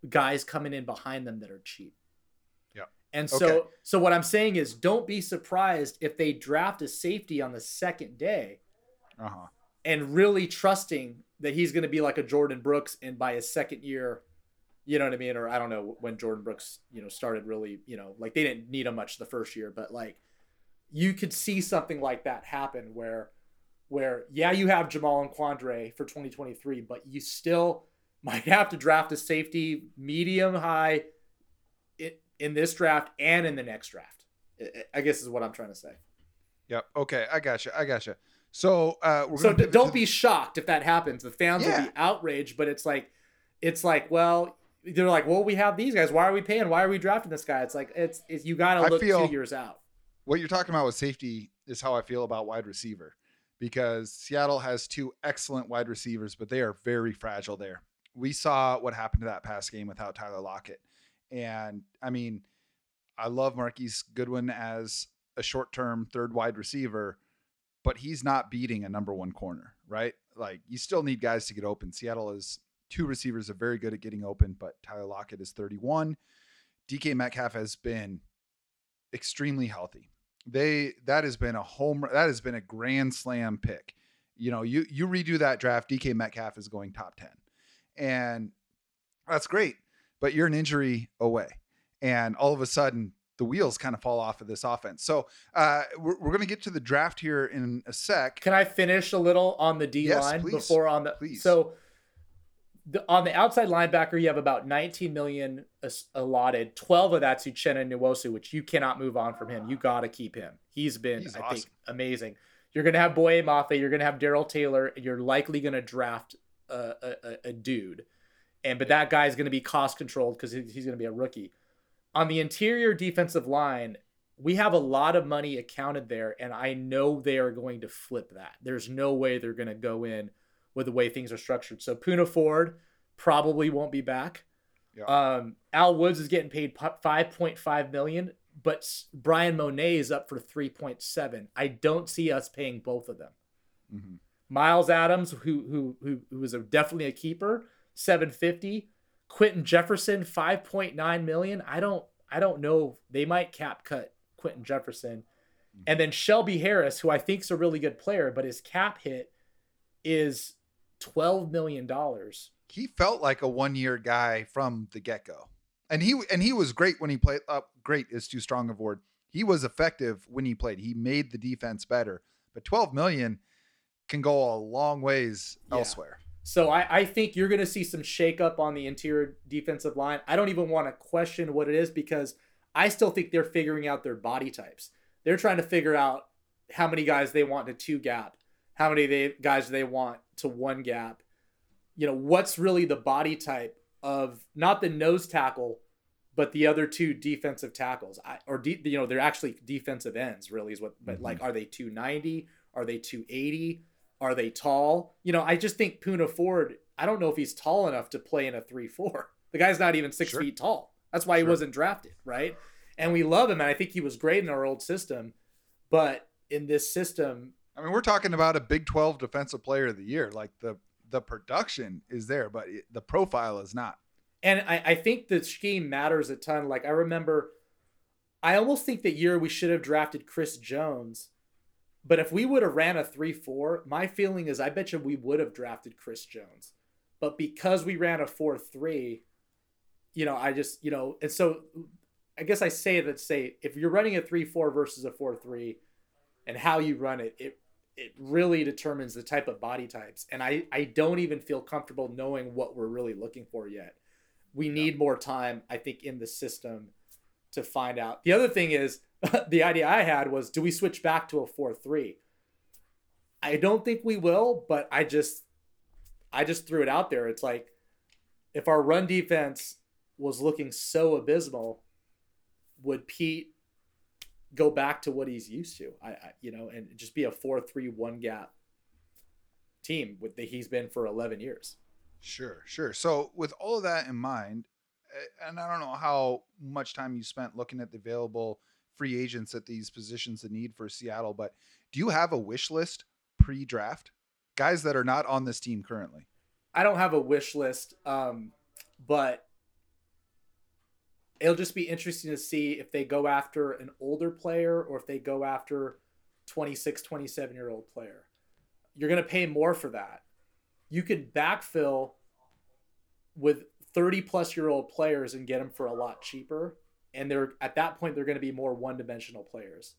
guys coming in behind them that are cheap. Yeah. And so okay. so what I'm saying is don't be surprised if they draft a safety on the second day. Uh-huh. And really trusting that he's going to be like a Jordyn Brooks and by his second year, you know what I mean? Or I don't know when Jordyn Brooks, you know, started really, you know, like they didn't need him much the first year, but like you could see something like that happen where where yeah, you have Jamal and Quandre for 2023, but you still might have to draft a safety medium high in, in this draft and in the next draft. I guess is what I'm trying to say. Yep. Okay, I got you. I got you. So, uh, so don't be shocked if that happens. The fans yeah. will be outraged, but it's like, it's like, well, they're like, well, we have these guys. Why are we paying? Why are we drafting this guy? It's like, it's, it's you got to look two years out. What you're talking about with safety is how I feel about wide receiver because Seattle has two excellent wide receivers, but they are very fragile there. We saw what happened to that pass game without Tyler Lockett. And I mean, I love Marquise Goodwin as a short term third wide receiver, but he's not beating a number one corner, right? Like you still need guys to get open. Seattle is two receivers are very good at getting open, but Tyler Lockett is 31. DK Metcalf has been extremely healthy they that has been a home that has been a grand slam pick. You know, you you redo that draft, DK Metcalf is going top 10. And that's great, but you're an injury away. And all of a sudden the wheels kind of fall off of this offense. So uh, we're, we're going to get to the draft here in a sec. Can I finish a little on the D yes, line please. before on the please. so the, on the outside linebacker, you have about 19 million allotted. 12 of that's Uchenna Nwosu, which you cannot move on from him. You got to keep him. He's been, He's I awesome. think, amazing. You're going to have Boye Mafe. You're going to have Darrell Taylor. You're likely going to draft a, a, a, dude. And but that guy's going to be cost controlled because he's going to be a rookie. On the interior defensive line, we have a lot of money accounted there, and I know they are going to flip that. There's no way they're going to go in – with the way things are structured. So Poona Ford probably won't be back. Yeah. Um, Al Woods is getting paid 5.5 million, but Bryan Mone is up for 3.7. I don't see us paying both of them. Mm-hmm. Myles Adams, who who who who was a, definitely a keeper, 750. Quinton Jefferson, 5.9 million. I don't I don't know. They might cap cut Quinton Jefferson. Mm-hmm. And then Shelby Harris, who I think is a really good player, but his cap hit is twelve million dollars. He felt like a one year guy from the get go, and he and he was great when he played. Uh, great is too strong a word. He was effective when he played. He made the defense better. But twelve million can go a long ways yeah. elsewhere. So I, I think you're going to see some shakeup on the interior defensive line. I don't even want to question what it is because I still think they're figuring out their body types. They're trying to figure out how many guys they want to two gap, how many they guys they want to one gap. You know, what's really the body type of not the nose tackle, but the other two defensive tackles, I, or de, you know, they're actually defensive ends. Really, is what. But mm-hmm. like, are they two ninety? Are they two eighty? Are they tall? You know, I just think Poona Ford. I don't know if he's tall enough to play in a three four. The guy's not even six sure. feet tall. That's why sure. he wasn't drafted, right? And we love him, and I think he was great in our old system, but in this system, I mean, we're talking about a Big 12 defensive player of the year. Like the the production is there, but it, the profile is not. And I, I think the scheme matters a ton. Like I remember I almost think that year we should have drafted Chris Jones. But if we would have ran a 3 4, my feeling is I bet you we would have drafted Chris Jones. But because we ran a 4 3, you know, I just, you know, and so I guess I say that say if you're running a 3 4 versus a 4 3 and how you run it, it it really determines the type of body types. And I, I don't even feel comfortable knowing what we're really looking for yet. We need more time, I think, in the system to find out. The other thing is the idea I had was do we switch back to a 4 3? I don't think we will, but I just I just threw it out there. It's like if our run defense was looking so abysmal, would Pete go back to what he's used to? I, I you know, and just be a four three one gap team with the he's been for eleven years. Sure, sure. So with all of that in mind, eh, and I don't know how much time you spent looking at the available free agents at these positions of need for Seattle, but do you have a wish list pre-draft? Guys that are not on this team currently. I don't have a wish list, um, but it'll just be interesting to see if they go after an older player or if they go after 26, 27 year old player. You're going to pay more for that. You could backfill with 30 plus year old players and get them for a lot cheaper. And they're at that point, they're going to be more one dimensional players.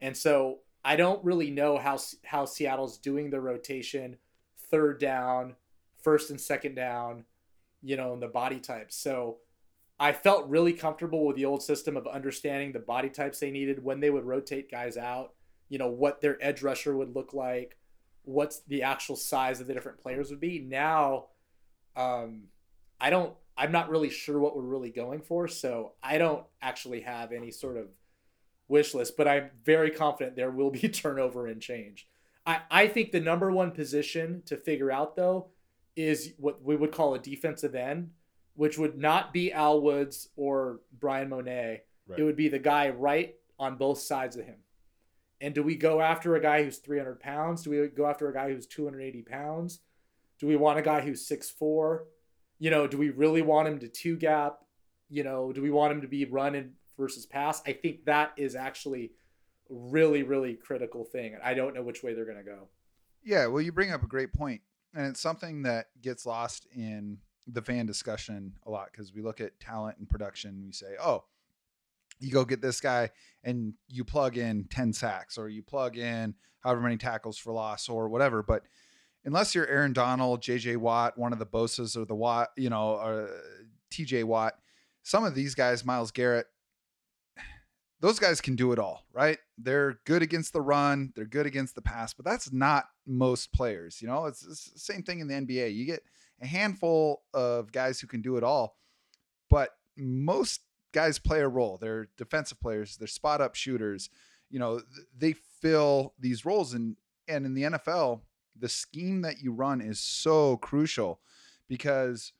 And so I don't really know how, how Seattle's doing the rotation, third down, first and second down, you know, and the body types. So I felt really comfortable with the old system of understanding the body types they needed when they would rotate guys out, you know, what their edge rusher would look like, what's the actual size of the different players would be. Now, um, I don't, I'm not really sure what we're really going for. So I don't actually have any sort of wish list, but I'm very confident there will be turnover and change. I, I think the number one position to figure out, though, is what we would call a defensive end which would not be Al Woods or Bryan Mone. Right. It would be the guy right on both sides of him. And do we go after a guy who's 300 pounds? Do we go after a guy who's 280 pounds? Do we want a guy who's 6'4? You know, do we really want him to two gap? You know, do we want him to be running versus pass? I think that is actually really, really critical thing. And I don't know which way they're going to go. Yeah, well, you bring up a great point, and it's something that gets lost in the fan discussion a lot because we look at talent and production. We say, oh, you go get this guy and you plug in 10 sacks or you plug in however many tackles for loss or whatever. But unless you're Aaron Donald, JJ Watt, one of the Bosa's or the Watt, you know, uh, TJ Watt, some of these guys, Myles Garrett, those guys can do it all, right? They're good against the run, they're good against the pass, but that's not most players. You know, it's, it's the same thing in the NBA. You get a handful of guys who can do it all, but most guys play a role. They're defensive players, they're spot up shooters. You know, they fill these roles and and in the NFL, the scheme that you run is so crucial because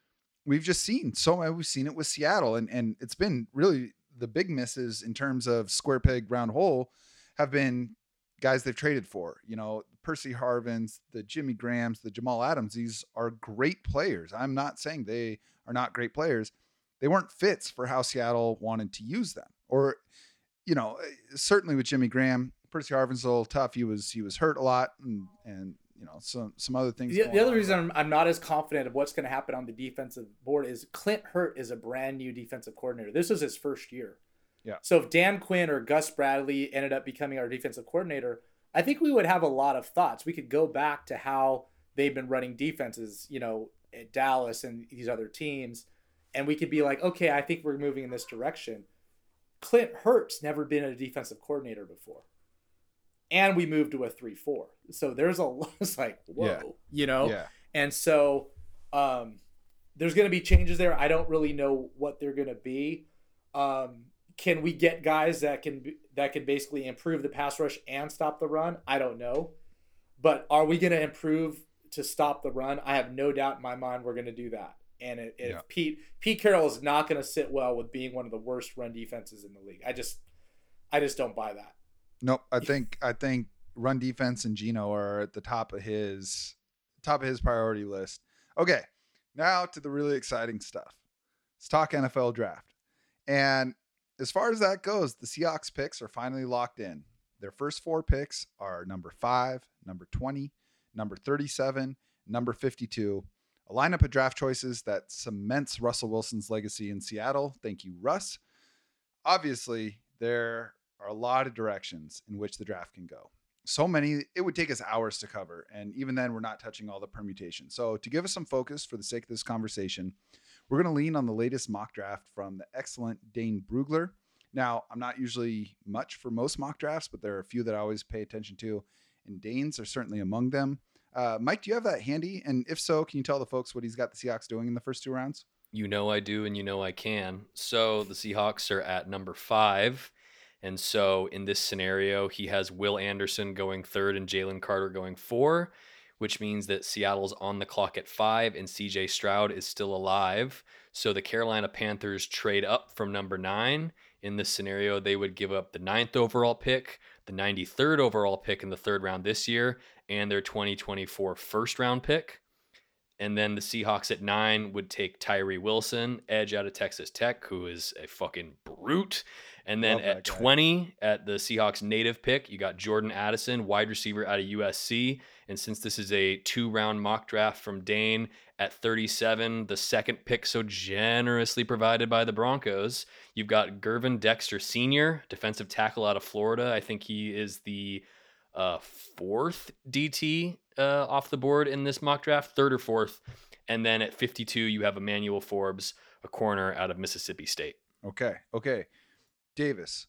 we've just seen so we've seen it with Seattle and and it's been really the big misses in terms of square peg round hole have been guys they've traded for. You know, Percy Harvins, the Jimmy Grahams, the Jamal Adams, these are great players. I'm not saying they are not great players. They weren't fits for how Seattle wanted to use them. Or, you know, eh, certainly with Jimmy Graham, Percy Harvin's a little tough. He was he was hurt a lot and and you know some some other things. The, the other reason I'm, I'm, not as confident of what's going to happen on the defensive board is Clint Hurtt is a brand new defensive coordinator. This is his first year. Yeah. So if Dan Quinn or Gus Bradley ended up becoming our defensive coordinator, I think we would have a lot of thoughts. We could go back to how they've been running defenses, you know, at Dallas and these other teams, and we could be like, okay, I think we're moving in this direction. Clint Hurtt's never been a defensive coordinator before. And we moved to a 3 4. So there's a it's like, whoa, yeah. you know? Yeah. And so um, there's going to be changes there. I don't really know what they're going to be. Um, can we get guys that can that can basically improve the pass rush and stop the run? I don't know. But are we going to improve to stop the run? I have no doubt in my mind we're going to do that. And if yeah. Pete Pete Carroll is not going to sit well with being one of the worst run defenses in the league. I just I just don't buy that. Nope. I think I think run defense and Geno are at the top of his top of his priority list. Okay. Now to the really exciting stuff. Let's talk NFL draft. And as far as that goes, the Seahawks picks are finally locked in. Their first four picks are number five, number 20, number 37, number 52. A lineup of draft choices that cements Russell Wilson's legacy in Seattle. Thank you, Russ. Obviously, there are a lot of directions in which the draft can go. So many, it would take us hours to cover. And even then, we're not touching all the permutations. So, to give us some focus for the sake of this conversation, we're going to lean on the latest mock draft from the excellent Dane Brugler. Now, I'm not usually much for most mock drafts, but there are a few that I always pay attention to, and Dane's are certainly among them. Uh, Mike, do you have that handy? And if so, can you tell the folks what he's got the Seahawks doing in the first two rounds? You know I do, and you know I can. So the Seahawks are at number five. And so in this scenario, he has Will Anderson going third and Jalen Carter going four, which means that Seattle's on the clock at five and CJ Stroud is still alive. So the Carolina Panthers trade up from number nine. In this scenario, they would give up the ninth overall pick, the 93rd overall pick in the third round this year, and their 2024 first round pick. And then the Seahawks at nine would take Tyree Wilson, edge out of Texas Tech, who is a fucking brute. And then Love at 20, at the Seahawks native pick, you got Jordan Addison, wide receiver out of USC. And since this is a two round mock draft from Dane, at 37, the second pick so generously provided by the Broncos, you've got Gervon Dexter Sr., defensive tackle out of Florida. I think he is the uh, fourth DT uh, off the board in this mock draft, third or fourth. And then at 52, you have Emmanuel Forbes, a corner out of Mississippi State. Okay. Okay. Davis,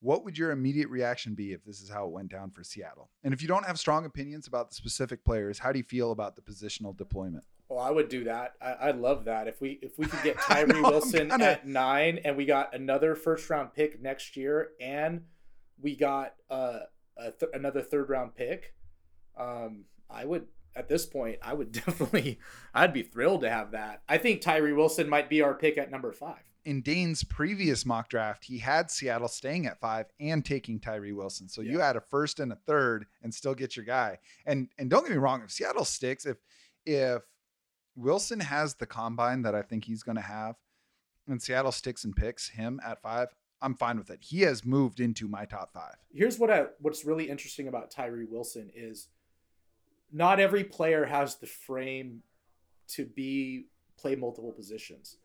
what would your immediate reaction be if this is how it went down for Seattle? And if you don't have strong opinions about the specific players, how do you feel about the positional deployment? Well, I would do that. I, I'd love that if we if we could get Tyree Wilson at nine, and we got another first round pick next year, and we got uh, a th- another third round pick. Um, I would at this point, I would definitely, I'd be thrilled to have that. I think Tyree Wilson might be our pick at number five. In Dane's previous mock draft, he had Seattle staying at five and taking Tyree Wilson. So you Yeah. had a first and a third and still get your guy. And and don't get me wrong, if Seattle sticks, if if Wilson has the combine that I think he's going to have, and Seattle sticks and picks him at five, I'm fine with it. He has moved into my top five. Here's what I what's really interesting about Tyree Wilson is not every player has the frame to be play multiple positions.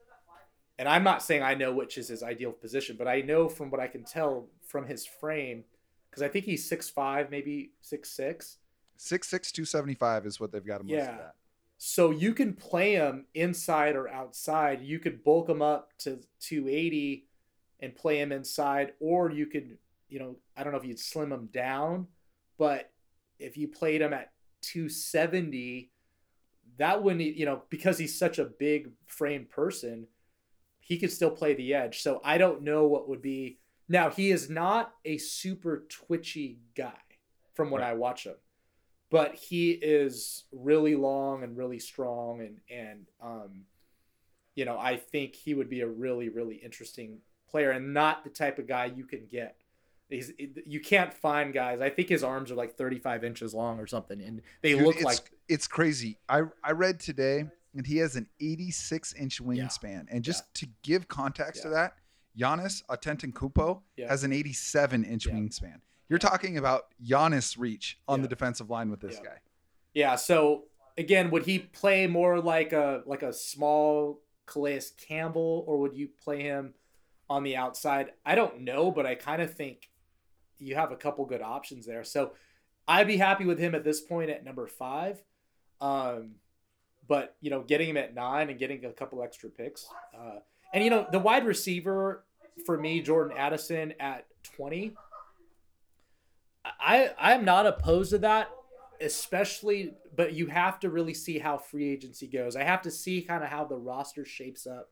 And I'm not saying I know which is his ideal position, but I know from what I can tell from his frame, because I think he's six five, maybe six six. Six six two seventy five is what they've got him listed Yeah. at. So you can play him inside or outside. You could bulk him up to 280 and play him inside, or you could, you know, I don't know if you'd slim him down, but if you played him at 270, that wouldn't, you know, because he's such a big frame person, he could still play the edge. So I don't know what would be. Now, he is not a super twitchy guy from when Right. I watch him but he is really long and really strong and and um you know i think he would be a really really interesting player and not the type of guy you can get He's, you can't find guys i think his arms are like 35 inches long or something and they Dude, look it's, like it's crazy. I I read today and he has an 86 inch wingspan. And just to give context to that, Giannis Antetokounmpo Yeah. has an 87 inch Yeah. wingspan. You're talking about Giannis reach on Yeah. the defensive line with this Yeah. guy. yeah so again would he play more like a like a small calais campbell or would you play him on the outside i don't know but i kind of think you have a couple good options there so i'd be happy with him at this point at number five um but you know getting him at nine and getting a couple extra picks uh and you know the wide receiver for me jordan addison at 20 i i'm not opposed to that especially but you have to really see how free agency goes i have to see kind of how the roster shapes up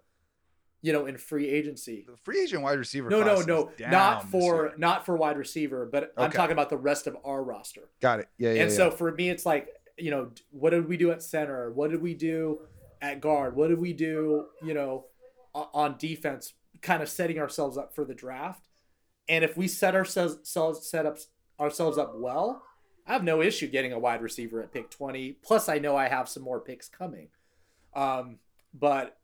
you know in free agency The free agent wide receiver. no no no not for not for wide receiver but i'm talking about the rest of our roster Got it. Yeah, yeah. and yeah. so for me it's like you know what did we do at center? What did we do at guard? What did we do you know on defense kind of setting ourselves up for the draft? And if we set ourselves set up ourselves up well i have no issue getting a wide receiver at pick 20 plus i know i have some more picks coming. Um, but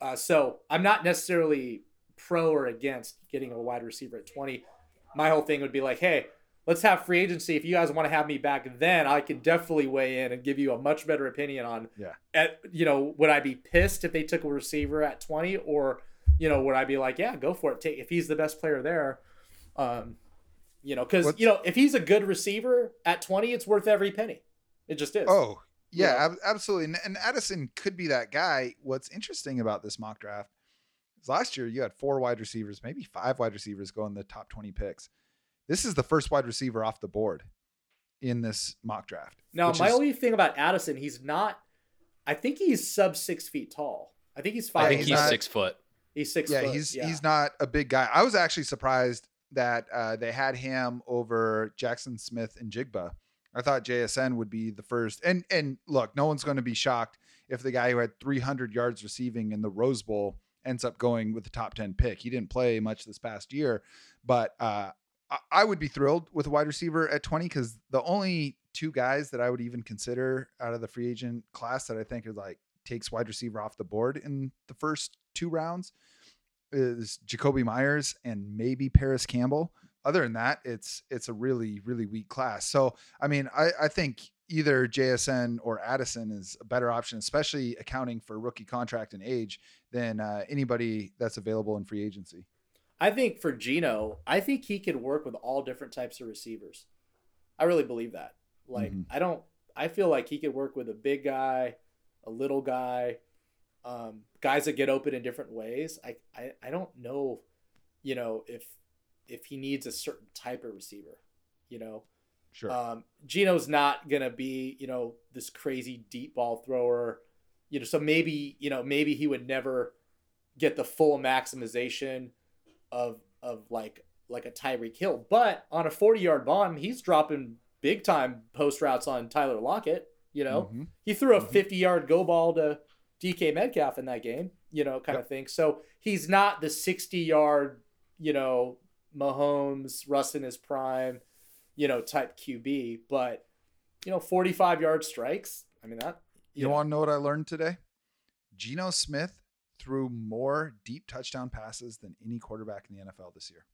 uh, so i'm not necessarily pro or against getting a wide receiver at 20. My whole thing would be like, hey, let's have free agency. If you guys want to have me back then, I can definitely weigh in and give you a much better opinion on Yeah. at you know, would I be pissed if they took a receiver at 20 or you know, would I be like, yeah, go for it. Take if he's the best player there. Um you know, cuz you know, if he's a good receiver at 20, it's worth every penny. It just is. Oh, yeah, Yeah. ab- absolutely. And, and Addison could be that guy. What's interesting about this mock draft is last year you had four wide receivers, maybe five wide receivers go in the top 20 picks. This is the first wide receiver off the board in this mock draft. Now, my is- only thing about Addison, he's not. I think he's sub six feet tall. I think he's five. I think he's he's not- six foot. He's six. yeah, foot, he's yeah. he's not a big guy. I was actually surprised that uh, they had him over Jaxon Smith-Njigba. I thought JSN would be the first. And and look, no one's going to be shocked if the guy who had 300 yards receiving in the Rose Bowl ends up going with the top 10 pick. He didn't play much this past year, but uh, I, would be thrilled with a wide receiver at 20 because the only two guys that I would even consider out of the free agent class that I think is like takes wide receiver off the board in the first two rounds is Jakobi Meyers and maybe Parris Campbell. Other than that, it's it's a really really weak class. So I mean, I I think either JSN or Addison is a better option, especially accounting for rookie contract and age than uh, anybody that's available in free agency. I think for Geno, I think he could work with all different types of receivers. I really believe that. Like, Mhm. I don't. I feel like he could work with a big guy, a little guy, um, guys that get open in different ways. I, I I don't know, you know, if if he needs a certain type of receiver, you know. Sure. Um, Geno's not gonna be, you know, this crazy deep ball thrower, you know. So maybe, you know, maybe he would never get the full maximization of of like like a Tyreek Hill. But on a forty yard bomb, he's dropping big time post routes on Tyler Lockett. You know, Mhm. he threw a Mhm. 50 yard go ball to DK Metcalf in that game, you know, kind of thing. So he's not the 60 yard, you know, Mahomes, Russ in his prime, you know, type QB, but you know, 45 yard strikes. I mean that You, know, want to know what I learned today? Geno Smith threw more deep touchdown passes than any quarterback in the NFL this year.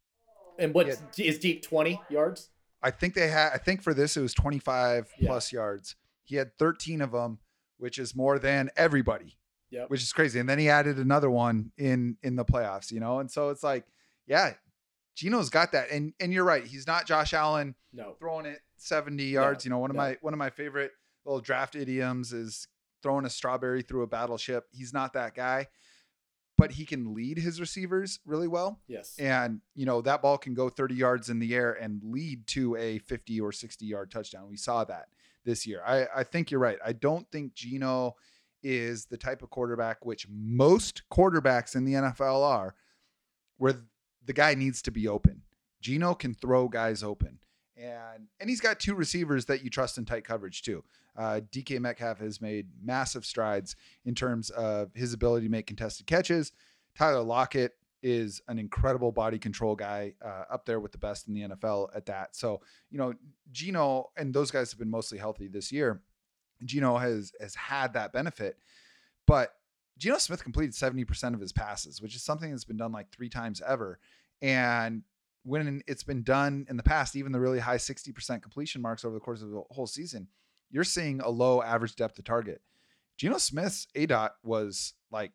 and what is deep 20 yards? I think they had. I think for this it was 25 Yeah. plus yards. He had 13 of them, which is more than everybody. Yep. Which is crazy. And then he added another one in in the playoffs. You know, and so it's like, yeah, Geno's got that. And and you're right. He's not Josh Allen No. throwing it 70 yards. you know, one of no. my one of my favorite little draft idioms is throwing a strawberry through a battleship. He's not that guy, but he can lead his receivers really well. Yes. and you know that ball can go 30 yards in the air and lead to a 50 or 60 yard touchdown. We saw that this year. I, I think you're right. I don't think Geno is the type of quarterback which most quarterbacks in the nfl are where the guy needs to be open. Geno can throw guys open and and he's got two receivers that you trust in tight coverage too uh, dk metcalf has made massive strides in terms of his ability to make contested catches tyler lockett is an incredible body control guy, uh, up there with the best in the NFL at that. So, you know, Geno and those guys have been mostly healthy this year. Geno has has had that benefit, but Geno Smith completed 70% of his passes, which is something that's been done like three times ever. And when it's been done in the past, even the really high 60% completion marks over the course of the whole season, you're seeing a low average depth of target. Geno Smith's A dot was like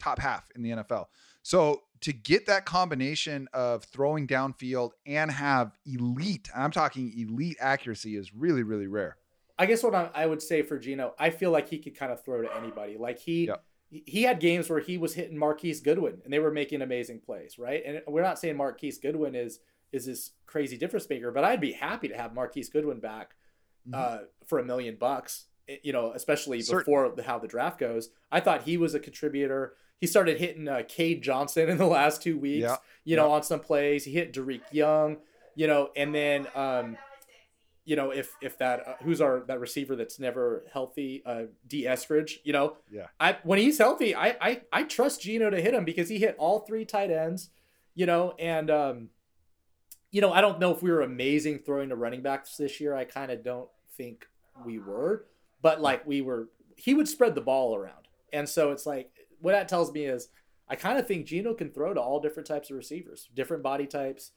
top half in the NFL. So to get that combination of throwing downfield and have elite, I'm talking elite accuracy is really, really rare. I guess what I, I would say for Geno, I feel like he could kind of throw to anybody. Like he Yep. He had games where he was hitting Marquise Goodwin and they were making amazing plays, right? And we're not saying Marquise Goodwin is is this crazy difference maker, but I'd be happy to have Marquise Goodwin back Mhm. uh, for a million bucks. eh, You know, especially Certain- before the, how the draft goes. I thought he was a contributor. He started hitting uh, Cade Johnson in the last two weeks. Yeah. You know, Yeah. on some plays, he hit Dareke Young. You know, and then um, you know, if if that uh, who's our that receiver that's never healthy, uh, Dee Eskridge, you know, Yeah. I when he's healthy, I I I trust Geno to hit him because he hit all three tight ends, you know, and um, you know, I don't know if we were amazing throwing to running backs this year. I kind of don't think we were, but like we were, he would spread the ball around, and so it's like what that tells me is I kind of think Geno can throw to all different types of receivers, different body types.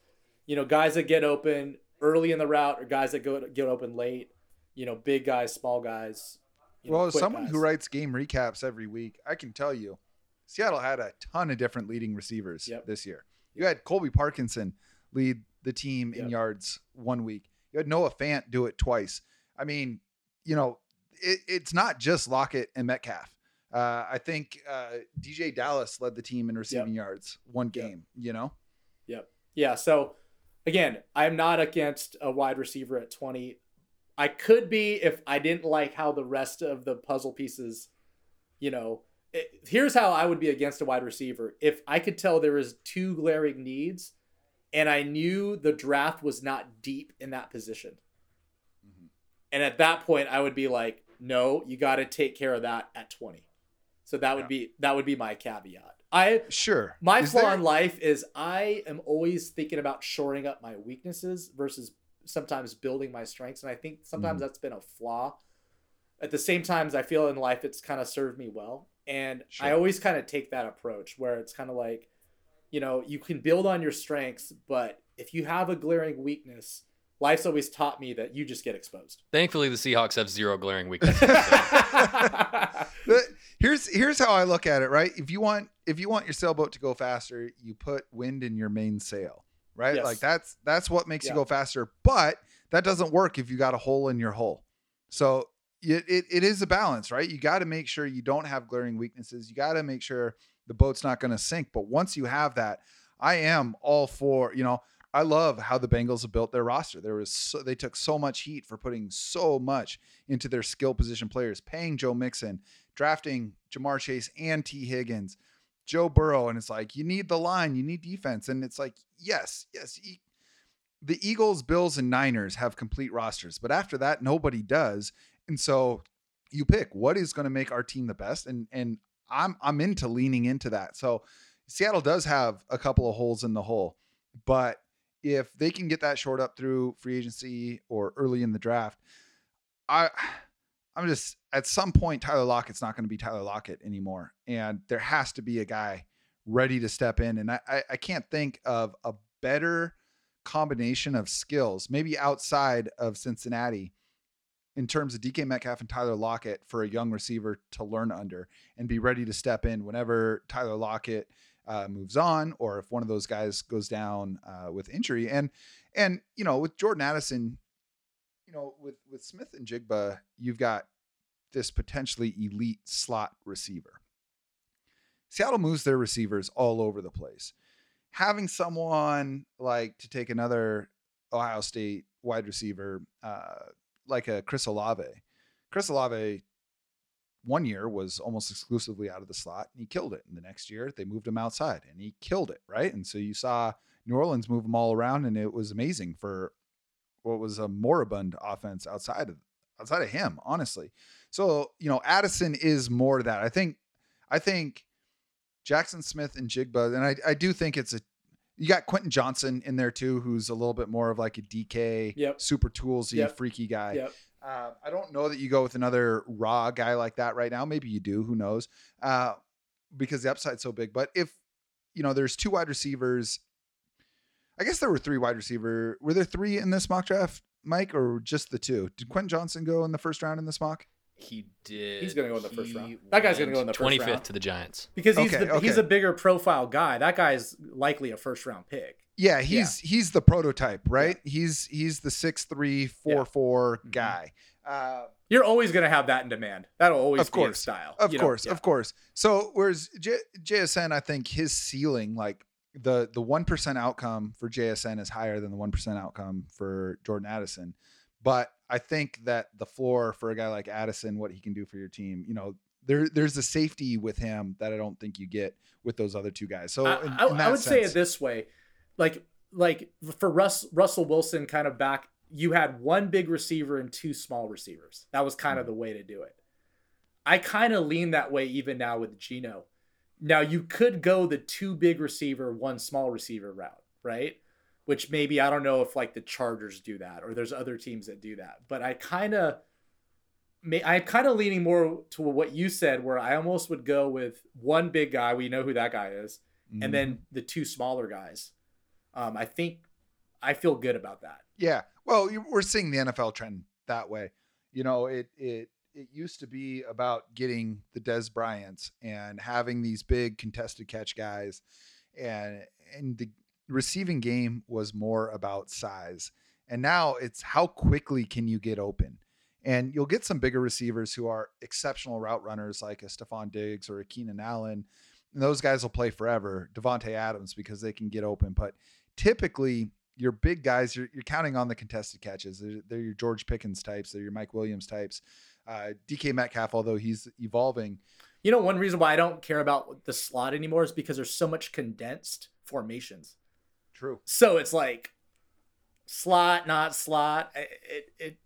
You know, guys that get open early in the route or guys that go get open late. You know, big guys, small guys. you know, well, as someone guys. who writes game recaps every week, I can tell you, Seattle had a ton of different leading receivers Yep. this year. You had Colby Parkinson lead the team in Yep. yards one week. You had Noah Fant do it twice. I mean, you know, it, it's not just Lockett and Metcalf. Uh, I think uh, DeeJay Dallas led the team in receiving yards one Yep. game. You know, Yep. Yeah. So again, I'm not against a wide receiver at 20. I could be if I didn't like how the rest of the puzzle pieces, you know, it, here's how I would be against a wide receiver. If I could tell there was two glaring needs and I knew the draft was not deep in that position. Mhm. And at that point I would be like, no, you got to take care of that at 20. So that would Yeah. be that would be my caveat. I sure. my Is flaw there- in life is I am always thinking about shoring up my weaknesses versus sometimes building my strengths. And I think sometimes Mhm. that's been a flaw. At the same times, I feel in life it's kind of served me well. And I always kind of take that approach where it's kind of like, you know, you can build on your strengths, but if you have a glaring weakness, life's always taught me that you just get exposed. Thankfully, the Seahawks have zero glaring weaknesses. But here's here's how I look at it, right? If you want if you want your sailboat to go faster, you put wind in your main sail, right? Yes. Like that's that's what makes Yeah. you go faster. But that doesn't work if you got a hole in your hull. So it, it, it is a balance, right? You got to make sure you don't have glaring weaknesses. You got to make sure the boat's not going to sink. But once you have that, I am all for, you know, I love how the Bengals have built their roster. There was so, they took so much heat for putting so much into their skill position players, paying Joe Mixon, drafting Ja'Marr Chase and Tee Higgins, Joe Burrow, and it's like you need the line, you need defense, and it's like yes, yes. The Eagles, Bills, and Niners have complete rosters, but after that, nobody does, and so you pick what is going to make our team the best, and and I'm I'm into leaning into that. So Seattle does have a couple of holes in the hole, but if they can get that short up through free agency or early in the draft, I I'm just at some point Tyler Lockett's not going to be Tyler Lockett anymore, and there has to be a guy ready to step in. And I I, I can't think of a better combination of skills, maybe outside of Cincinnati, in terms of DK Metcalf and Tyler Lockett for a young receiver to learn under and be ready to step in whenever Tyler Lockett uh, moves on or if one of those guys goes down uh, with injury. And and you know with Jordan Addison, you know with with Smith-Njigba, you've got this potentially elite slot receiver. Seattle moves their receivers all over the place. Having someone like to take another Ohio State wide receiver, uh, like a Chris Olave. Chris Olave, one year was almost exclusively out of the slot, and he killed it. And the next year, they moved him outside, and he killed it. Right, and so you saw New Orleans move him all around, and it was amazing for what was a moribund offense outside of outside of him, honestly. So you know, Addison is more to that. I think, I think Jaxon Smith-Njigba, and I, I do think it's a. You got Quentin Johnston in there too, who's a little bit more of like a DK, Yep. super toolsy, Yep. freaky guy. Yep. Uh, I don't know that you go with another raw guy like that right now. Maybe you do. Who knows? Uh, because the upside's so big. But if you know, there's two wide receivers. I guess there were three wide receiver. Were there three in this mock draft, Mike, or just the two? Did Quentin Johnston go in the first round in this mock? he did. He's gonna go in the first round. That guy's gonna go in the first twenty round. fifth to the Giants. because he's Okay, the, he's a bigger profile guy. That guy's likely a first round pick. Yeah, he's he's the prototype, right? He's he's the six three four Yeah. four Mhm. guy. Uh, You're always gonna have that in demand. That'll always Of be in course. style. Of you know? course, Yeah. of course. So whereas J- JSN, I think his ceiling, like the the one percent outcome for JSN is higher than the one percent outcome for Jordan Addison. But I think that the floor for a guy like Addison, what he can do for your team, you know, there there's a safety with him that I don't think you get with those other two guys. So I, in- I- in I would say it this way, like like for Russ Russell Wilson, kind of back. You had one big receiver and two small receivers. That was kind of Mm-hmm. the way to do it. I kind of lean that way even now with Geno. Now you could go the two big receiver, one small receiver route, right? Which maybe I don't know if like the Chargers do that or there's other teams that do that. But I kind of may, I'm kind of leaning more to what you said, where I almost would go with one big guy. We know who that guy is, Mm-hmm. and then the two smaller guys. Um, I think I feel good about that. Yeah. Well, we're seeing the NFL trend that way. You know, it it it used to be about getting the Dez Bryants and having these big contested catch guys, and and the receiving game was more about size. And now it's how quickly can you get open. And you'll get some bigger receivers who are exceptional route runners like a Stefon Diggs or a Keenan Allen. And those guys will play forever. Davante Adams because they can get open. But typically your big guys, you're, you're counting on the contested catches. They're, they're your George Pickens types. They're your Mike Williams types. Uh, DK Metcalf, although he's evolving, You know, one reason why I don't care about the slot anymore is because there's so much condensed formations. true. So it's like slot, not slot. It, it, it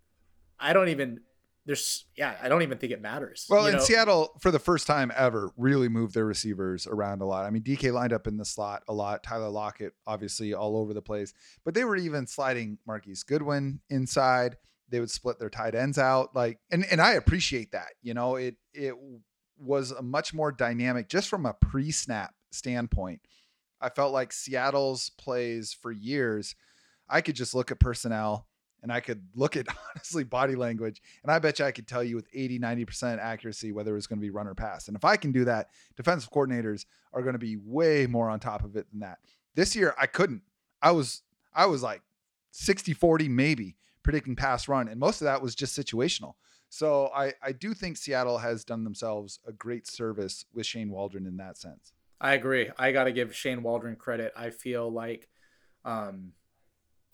I don't even. There's yeah, I don't even think it matters. Well, in? Seattle, for the first time ever, really moved their receivers around a lot. I mean, DK lined up in the slot a lot. Tyler Lockett, obviously, all over the place. But they were even sliding Marquise Goodwin inside. They would split their tight ends out, like, and and I appreciate that. You know, it it was a much more dynamic, just from a pre-snap standpoint. I felt like Seattle's plays for years. I could just look at personnel and I could look at honestly body language and I bet you I could tell you with 80, 90% accuracy whether it was going to be run or pass. And if I can do that, defensive coordinators are going to be way more on top of it than that. This year I couldn't. I was I was like 60 40 maybe predicting pass run and most of that was just situational. So I I do think Seattle has done themselves a great service with Shane Waldron in that sense. I agree. I got to give Shane Waldron credit. I feel like um,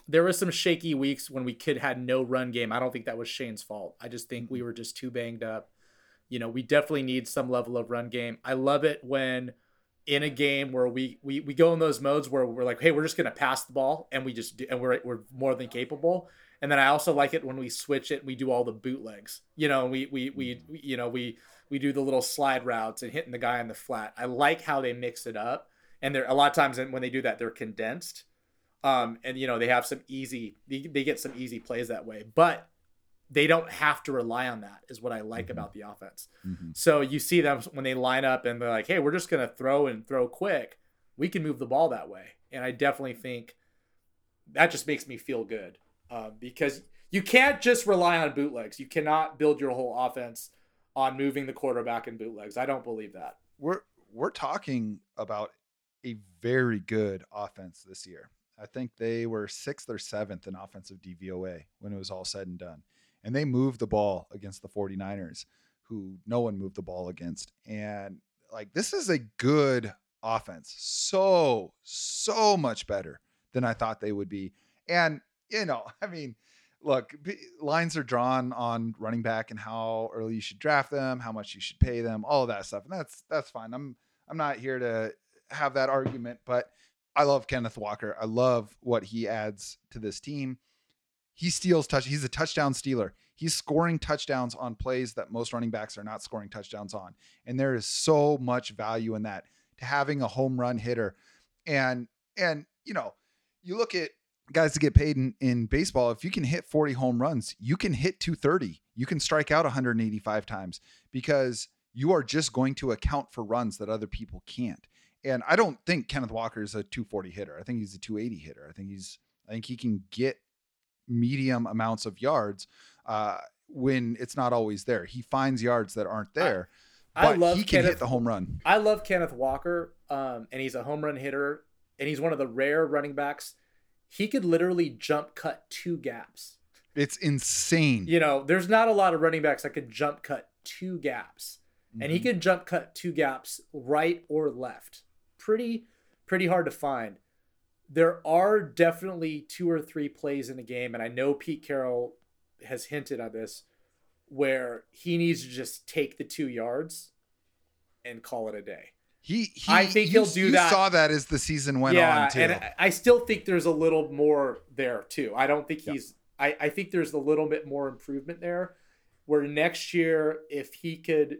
there were some shaky weeks when we kid had no run game. I don't think that was Shane's fault. I just think we were just too banged up. You know, we definitely need some level of run game. I love it when in a game where we we, we go in those modes where we're like, hey, we're just gonna pass the ball and we just do, and we're we're more than capable. And then I also like it when we switch it and we do all the bootlegs. You know, we we we, we you know we we do the little slide routes and hitting the guy in the flat. I like how they mix it up. And they're a lot of times when they do that, they're condensed. Um, and you know, they have some easy they, they get some easy plays that way. But they don't have to rely on that is what I like Mhm. about the offense. Mm-hmm. So you see them when they line up and they're like, "Hey, we're just gonna throw and throw quick. We can move the ball that way." And I definitely think that just makes me feel good uh, because you can't just rely on bootlegs. You cannot build your whole offense on moving the quarterback in bootlegs. I don't believe that. we're we're talking about a very good offense this year. I think they were sixth or seventh in offensive DVOA when it was all said and done. And they moved the ball against the 49ers, who no one moved the ball against. And like this is a good offense. So, so much better than I thought they would be. And, you know, I mean, look, lines are drawn on running back and how early you should draft them, how much you should pay them, all of that stuff. And that's that's fine. I'm I'm not here to have that argument, but I love Kenneth Walker. I love what he adds to this team. He steals touch. He's a touchdown stealer. He's scoring touchdowns on plays that most running backs are not scoring touchdowns on. And there is so much value in that to having a home run hitter. And and you know, you look at guys to get paid in, in baseball, if you can hit 40 home runs, you can hit 230. You can strike out 185 times because you are just going to account for runs that other people can't. And I don't think Kenneth Walker is a 240 hitter. I think he's a 280 hitter. I think he's I think he can get medium amounts of yards uh, when it's not always there. He finds yards that aren't there. I but love he can Kenneth- hit the home run. I love Kenneth Walker, um, and he's a home run hitter, and he's one of the rare running backs. He could literally jump cut two gaps. It's insane. You know, there's not a lot of running backs that could jump cut two gaps, and he Mhm. could jump cut two gaps right or left. Pretty, pretty hard to find. There are definitely two or three plays in the game, and I know Pete Carroll has hinted at this, where he needs to just take the two yards and call it a day. He, he I think you- he'll do you that. saw that as the season went yeah, on too. and I- still think there's a little more there too. I don't think Yeah. he's. I, I think there's a little bit more improvement there. Where next year, if he could,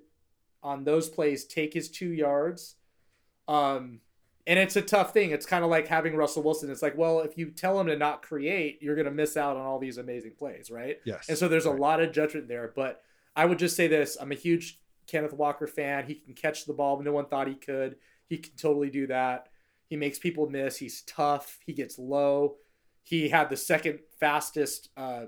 on those plays, take his two yards, um, and it's a tough thing. It's kind of like having Russell Wilson. It's like, well, if you tell him to not create, you're gonna miss out on all these amazing plays, right? yes. And so there's a lot of judgment there, but I would just say this: I'm a huge Kenneth Walker fan. He can catch the ball. No one thought he could. He can totally do that. He makes people miss. He's tough. He gets low. He had the second fastest uh,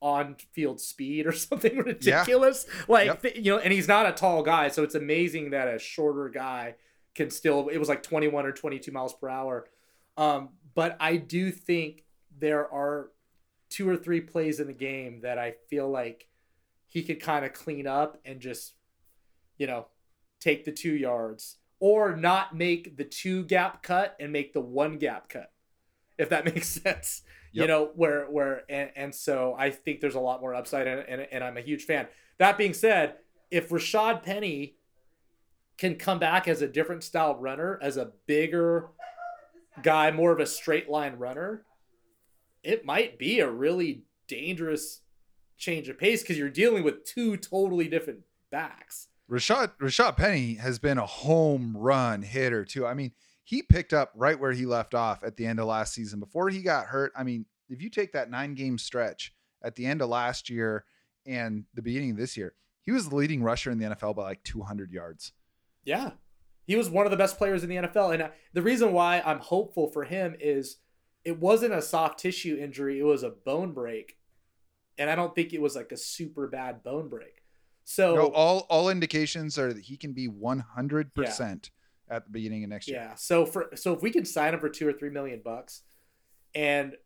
on-field speed or something ridiculous. Yeah. Like yep. you know, and he's not a tall guy, so it's amazing that a shorter guy can still. It was like 21 or 22 miles per hour. Um, but I do think there are two or three plays in the game that I feel like he could kind of clean up and just, you know, take the two yards or not make the two gap cut and make the one gap cut, if that makes sense. Yep. You know, where, where, and, and so I think there's a lot more upside and, and, and I'm a huge fan. That being said, if Rashad Penny can come back as a different style runner, as a bigger guy, more of a straight line runner, it might be a really dangerous change of pace because you're dealing with two totally different backs. Rashad Rashad Penny has been a home run hitter too. I mean, he picked up right where he left off at the end of last season before he got hurt. I mean, if you take that nine game stretch at the end of last year and the beginning of this year, he was the leading rusher in the NFL by like 200 yards. Yeah. He was one of the best players in the NFL. And uh, the reason why I'm hopeful for him is it wasn't a soft tissue injury, it was a bone break and I don't think it was like a super bad bone break. So no, all all indications are that he can be one hundred percent at the beginning of next year. Yeah. So for so if we can sign him for two or three million bucks, and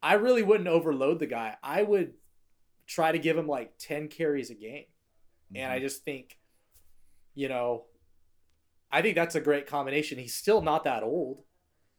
I really wouldn't overload the guy. I would try to give him like ten carries a game, mm-hmm. and I mm-hmm. just think, you know, I think that's a great combination. He's still not that old,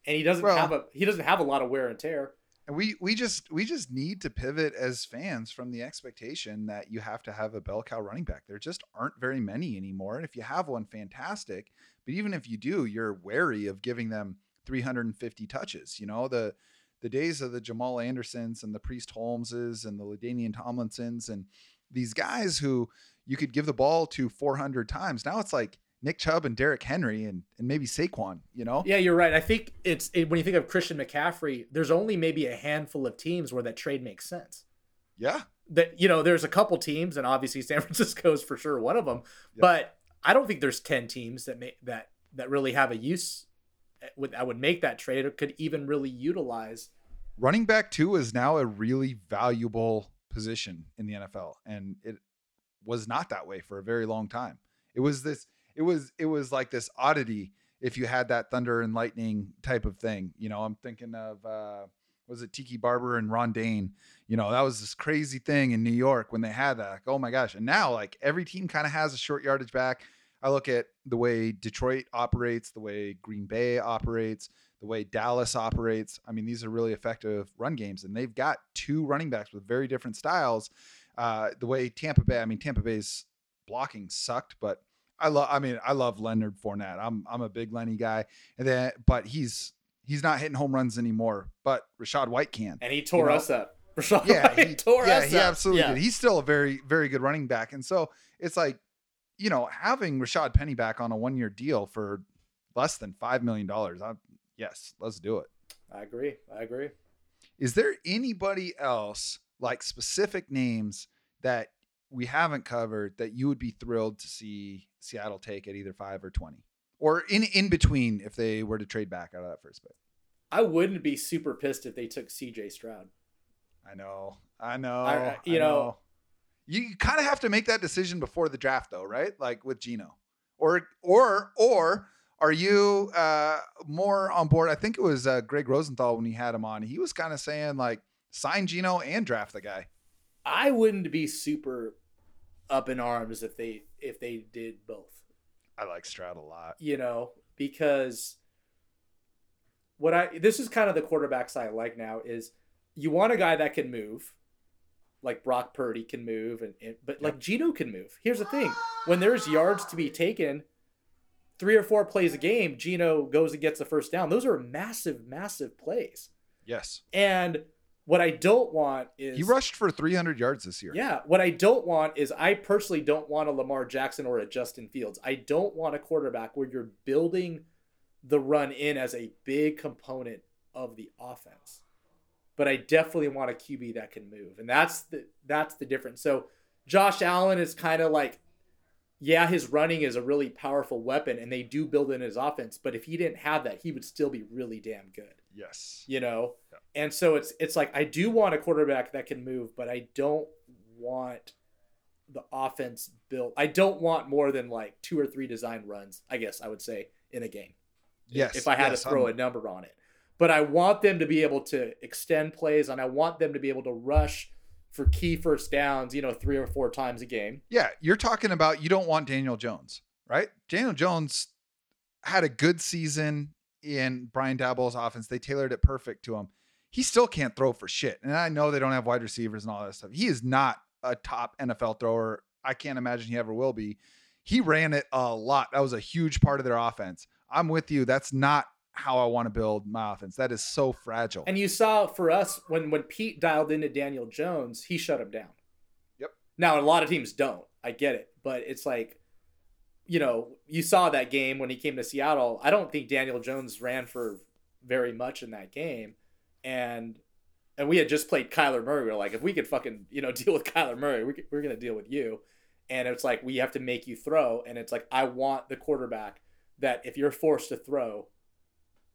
and he doesn't well, have a he doesn't have a lot of wear and tear. And we we just we just need to pivot as fans from the expectation that you have to have a bell cow running back. There just aren't very many anymore. And if you have one, fantastic. But even if you do, you're wary of giving them 350 touches. You know, the the days of the Jamal Andersons and the Priest Holmeses and the LaDainian Tomlinsons and these guys who you could give the ball to 400 times. Now it's like Nick Chubb and Derrick Henry and, and maybe Saquon, you know? Yeah, you're right. I think it's it, when you think of Christian McCaffrey, there's only maybe a handful of teams where that trade makes sense. Yeah. That you know, there's a couple teams, and obviously San Francisco is for sure one of them. But I don't think there's ten teams that may that that really have a use eh, would I would make that trade or could even really utilize. Running back two is now a really valuable position in the NFL, and it was not that way for a very long time. It was this it was it was like this oddity if you had that thunder and lightning type of thing. You know, I'm thinking of uh was it Tiki Barber and Ron Dayne? You know, that was this crazy thing in New York when they had that. Like, oh my gosh. And now like every team kind of has a short yardage back. I look at the way Detroit operates, the way Green Bay operates, the way Dallas operates. I mean, these are really effective run games, and they've got two running backs with very different styles. Uh, the way Tampa Bay, I mean, Tampa Bay's blocking sucked, but I love. I mean, I love Leonard Fournette. I'm I'm a big Lenny guy, and then but he's he's not hitting home runs anymore. But Rachaad White can, and he tore you know? us up. Rachaad yeah, White he tore yeah, us he up. absolutely yeah. did. He's still a very very good running back, and so it's like you know having Rashad Penny back on a one year deal for less than five million dollars. Yes, let's do it. I agree. I agree. Is there anybody else like specific names that we haven't covered that you would be thrilled to see Seattle take at either five or twenty, or in in between if they were to trade back out of that first pick. I wouldn't be super pissed if they took C.J. Stroud. I know, I know, I, you I know. know. You kind of have to make that decision before the draft, though, right? Like with Geno. or or or are you uh, more on board? I think it was uh, Greg Rosenthal when he had him on. He was kind of saying like sign Geno and draft the guy. I wouldn't be super up in arms if they if they did both. I like Stroud a lot. You know, because what I this is kind of the quarterbacks I like now is you want a guy that can move, like Brock Purdy can move, and, and but like Geno can move. Here's the thing: when there's yards to be taken, three or four plays a game, Geno goes and gets the first down. Those are massive, massive plays. Yes. And what I don't want is he rushed for 300 yards this year. Yeah. What I don't want is I personally don't want a Lamar Jackson or a Justin Fields. I don't want a quarterback where you're building the run in as a big component of the offense. But I definitely want a QB that can move, and that's the that's the difference. So Josh Allen is kind of like, yeah, his running is a really powerful weapon, and they do build in his offense. But if he didn't have that, he would still be really damn good. Yes. You know, Yeah. and so it's it's like I do want a quarterback that can move, but I don't want the offense built. I don't want more than like two or three design runs. I guess I would say in a game Yes. if I had yes, to throw I'm- a number on it. But I want them to be able to extend plays and I want them to be able to rush for key first downs, you know, three or four times a game. Yeah, you're talking about you don't want Daniel Jones, right? Daniel Jones had a good season in Brian Daboll's offense. They tailored it perfect to him. He still can't throw for shit. And I know they don't have wide receivers and all that stuff. He is not a top NFL thrower. I can't imagine he ever will be. He ran it a lot. That was a huge part of their offense. I'm with you. That's not how I want to build my offense. That is so fragile. And you saw for us when when Pete dialed into Daniel Jones, he shut him down. Yep. Now a lot of teams don't. I get it, but it's like, you know, you saw that game when he came to Seattle. I don't think Daniel Jones ran for very much in that game, and and we had just played Kyler Murray. We are like, if we could fucking you know deal with Kyler Murray, we we're gonna deal with you. And it's like we have to make you throw, and it's like I want the quarterback that if you're forced to throw,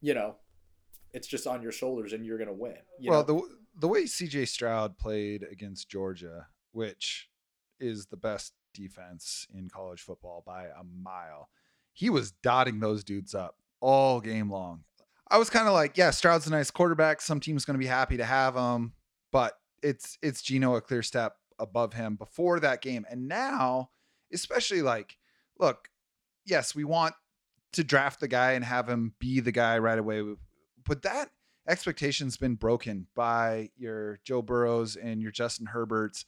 you know, it's just on your shoulders and you're gonna win. you well, know? the the way CJ Stroud played against Georgia, which is the best defense in college football by a mile, he was dotting those dudes up all game long. I was kind of like, yeah, Stroud's a nice quarterback. Some team's going to be happy to have him, but it's it's Geno a clear step above him before that game, and now, especially like, look, yes, we want to draft the guy and have him be the guy right away, but that expectation's been broken by your Joe Burrows and your Justin Herberts.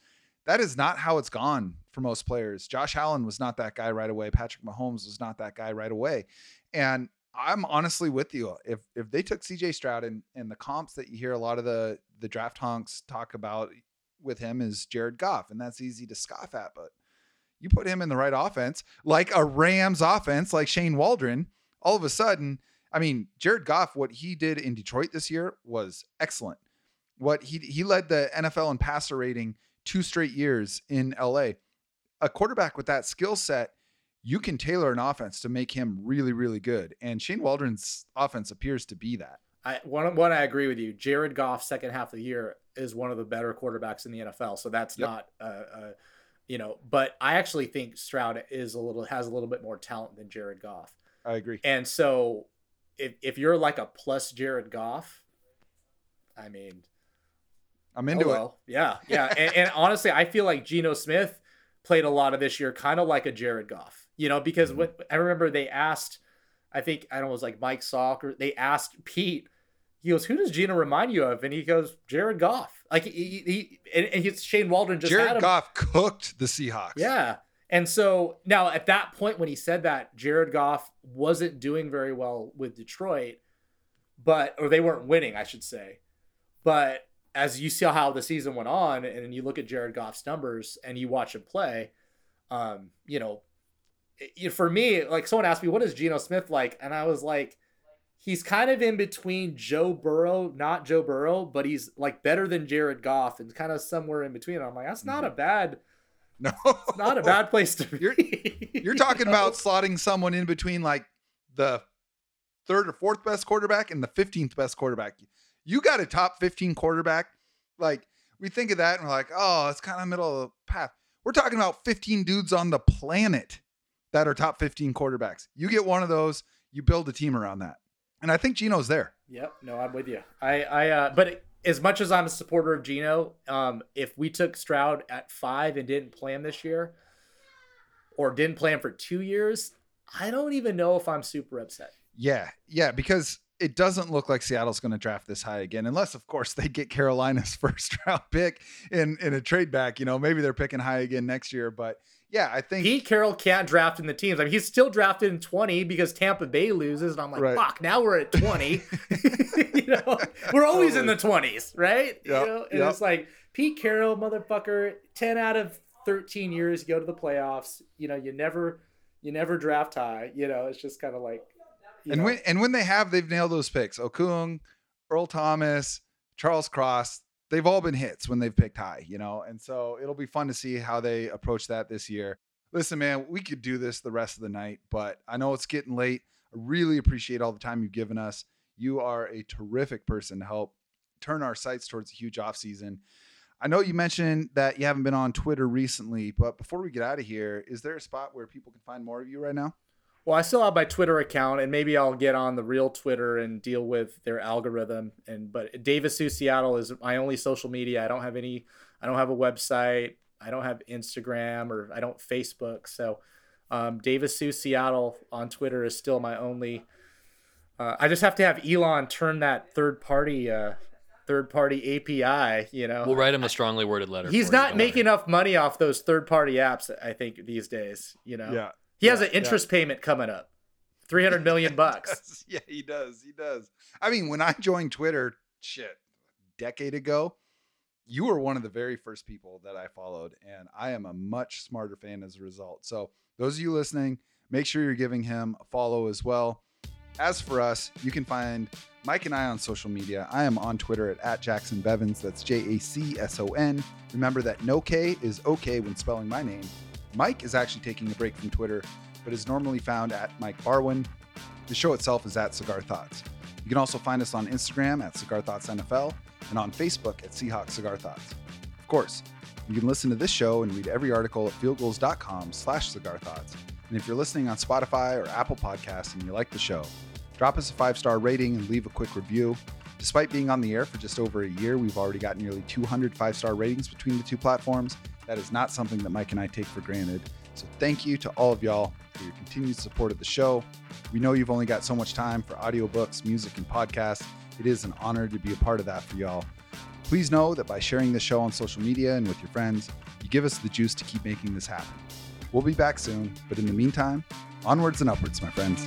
That is not how it's gone for most players. Josh Allen was not that guy right away. Patrick Mahomes was not that guy right away. And I'm honestly with you. If if they took CJ Stroud and, and the comps that you hear a lot of the the draft honks talk about with him is Jared Goff, and that's easy to scoff at, but you put him in the right offense, like a Rams offense, like Shane Waldron, all of a sudden I mean, Jared Goff, what he did in Detroit this year was excellent. What he he led the NFL in passer rating two straight years in LA. A quarterback with that skill set, you can tailor an offense to make him really, really good. And Shane Waldron's offense appears to be that. I one one I agree with you. Jared Goff second half of the year is one of the better quarterbacks in the NFL. So that's Yep. not uh, uh you know, but I actually think Stroud is a little has a little bit more talent than Jared Goff. I agree. And so if if you're like a plus Jared Goff, I mean, I'm into it. Yeah, yeah. and, and honestly, I feel like Geno Smith played a lot of this year, kind of like a Jared Goff. You know, because Mhm. what I remember they asked, I think I don't know, it was like Mike Salk or they asked Pete. He goes, "Who does Geno remind you of?" And he goes, "Jared Goff." Like he, he, he and, and he's Shane Waldron just had Jared. Goff cooked the Seahawks. Yeah. And so now at that point when he said that, Jared Goff wasn't doing very well with Detroit, but or they weren't winning, I should say. But as you see how the season went on, and you look at Jared Goff's numbers and you watch him play, um, you know, it- for me, like someone asked me, what is Geno Smith like? And I was like, he's kind of in between Joe Burrow, not Joe Burrow, but he's like better than Jared Goff and kind of somewhere in between. And I'm like, that's not a bad No. not a bad place to be. You're- You're talking You know? about slotting someone in between like the third or fourth best quarterback and the 15th best quarterback. You got a top 15 quarterback. Like we think of that and we're like, oh, it's kind of middle of the path. We're talking about 15 dudes on the planet that are top 15 quarterbacks. You get one of those, you build a team around that. And I think Geno's there. Yep. No, I'm with you. I, I, uh, but as much as I'm a supporter of Gino, um, if we took Stroud at five and didn't plan this year, or didn't plan for two years, I don't even know if I'm super upset. Yeah, yeah, because it doesn't look like Seattle's going to draft this high again, unless, of course, they get Carolina's first round pick in in a trade back. You know, maybe they're picking high again next year. But yeah, I think Pete Carroll can't draft in the teams. I mean, he's still drafted in 20 because Tampa Bay loses, and I'm like, Right. fuck, now we're at 20. you know, we're always in the 20s, right? Yep, You know, and yep. it's like Pete Carroll, motherfucker, 10 out of 13 years you go to the playoffs. You know, you never, you never draft high. You know, it's just kind of like, and know, when and when they have, they've nailed those picks: Okung, Earl Thomas, Charles Cross. they've all been hits when they've picked high, you know, and so it'll be fun to see how they approach that this year. Listen, man, we could do this the rest of the night, but I know it's getting late. I really appreciate all the time you've given us. You are a terrific person to help turn our sights towards a huge off season. I know you mentioned that you haven't been on Twitter recently, but before we get out of here, is there a spot where people can find more of you right now? Well, I still have my Twitter account, and maybe I'll get on the real Twitter and deal with their algorithm. And but Davis Hsu Seattle is my only social media. I don't have any. I don't have a website. I don't have Instagram or I don't Facebook. So um, Davis Hsu Seattle on Twitter is still my only. Uh, I just have to have Elon turn that third party uh, third party API. You know, We'll write him a strongly worded letter. he's not making enough money off those third party apps. I think these days. You know, he has an interest payment coming up, three hundred million bucks. yeah, he does. He does. I mean, when I joined Twitter, shit, decade ago, you were one of the very first people that I followed, and I am a much smarter fan as a result. So, those of you listening, make sure you're giving him a follow as well. As for us, you can find Mike and I on social media. I am on Twitter at, at Jacson Bevens. That's J A C S O N. Remember that no K is okay when spelling my name. Mike is actually taking a break from Twitter, but is normally found at Mike Barwin. The show itself is at Cigar Thoughts. You can also find us on Instagram at Cigar Thoughts NFL and on Facebook at Seahawks Cigar Thoughts. Of course, you can listen to this show and read every article at fieldgulls.com slash cigar thoughts. And if you're listening on Spotify or Apple Podcasts and you like the show, drop us a five-star rating and leave a quick review. Despite being on the air for just over a year, we've already got nearly 200 five-star ratings between the two platforms. That is not something that Mike and I take for granted. So thank you to all of y'all for your continued support of the show. We know you've only got so much time for audiobooks, music, and podcasts. It is an honor to be a part of that for y'all. Please know that by sharing this show on social media and with your friends, you give us the juice to keep making this happen. We'll be back soon, but in the meantime, onwards and upwards, my friends.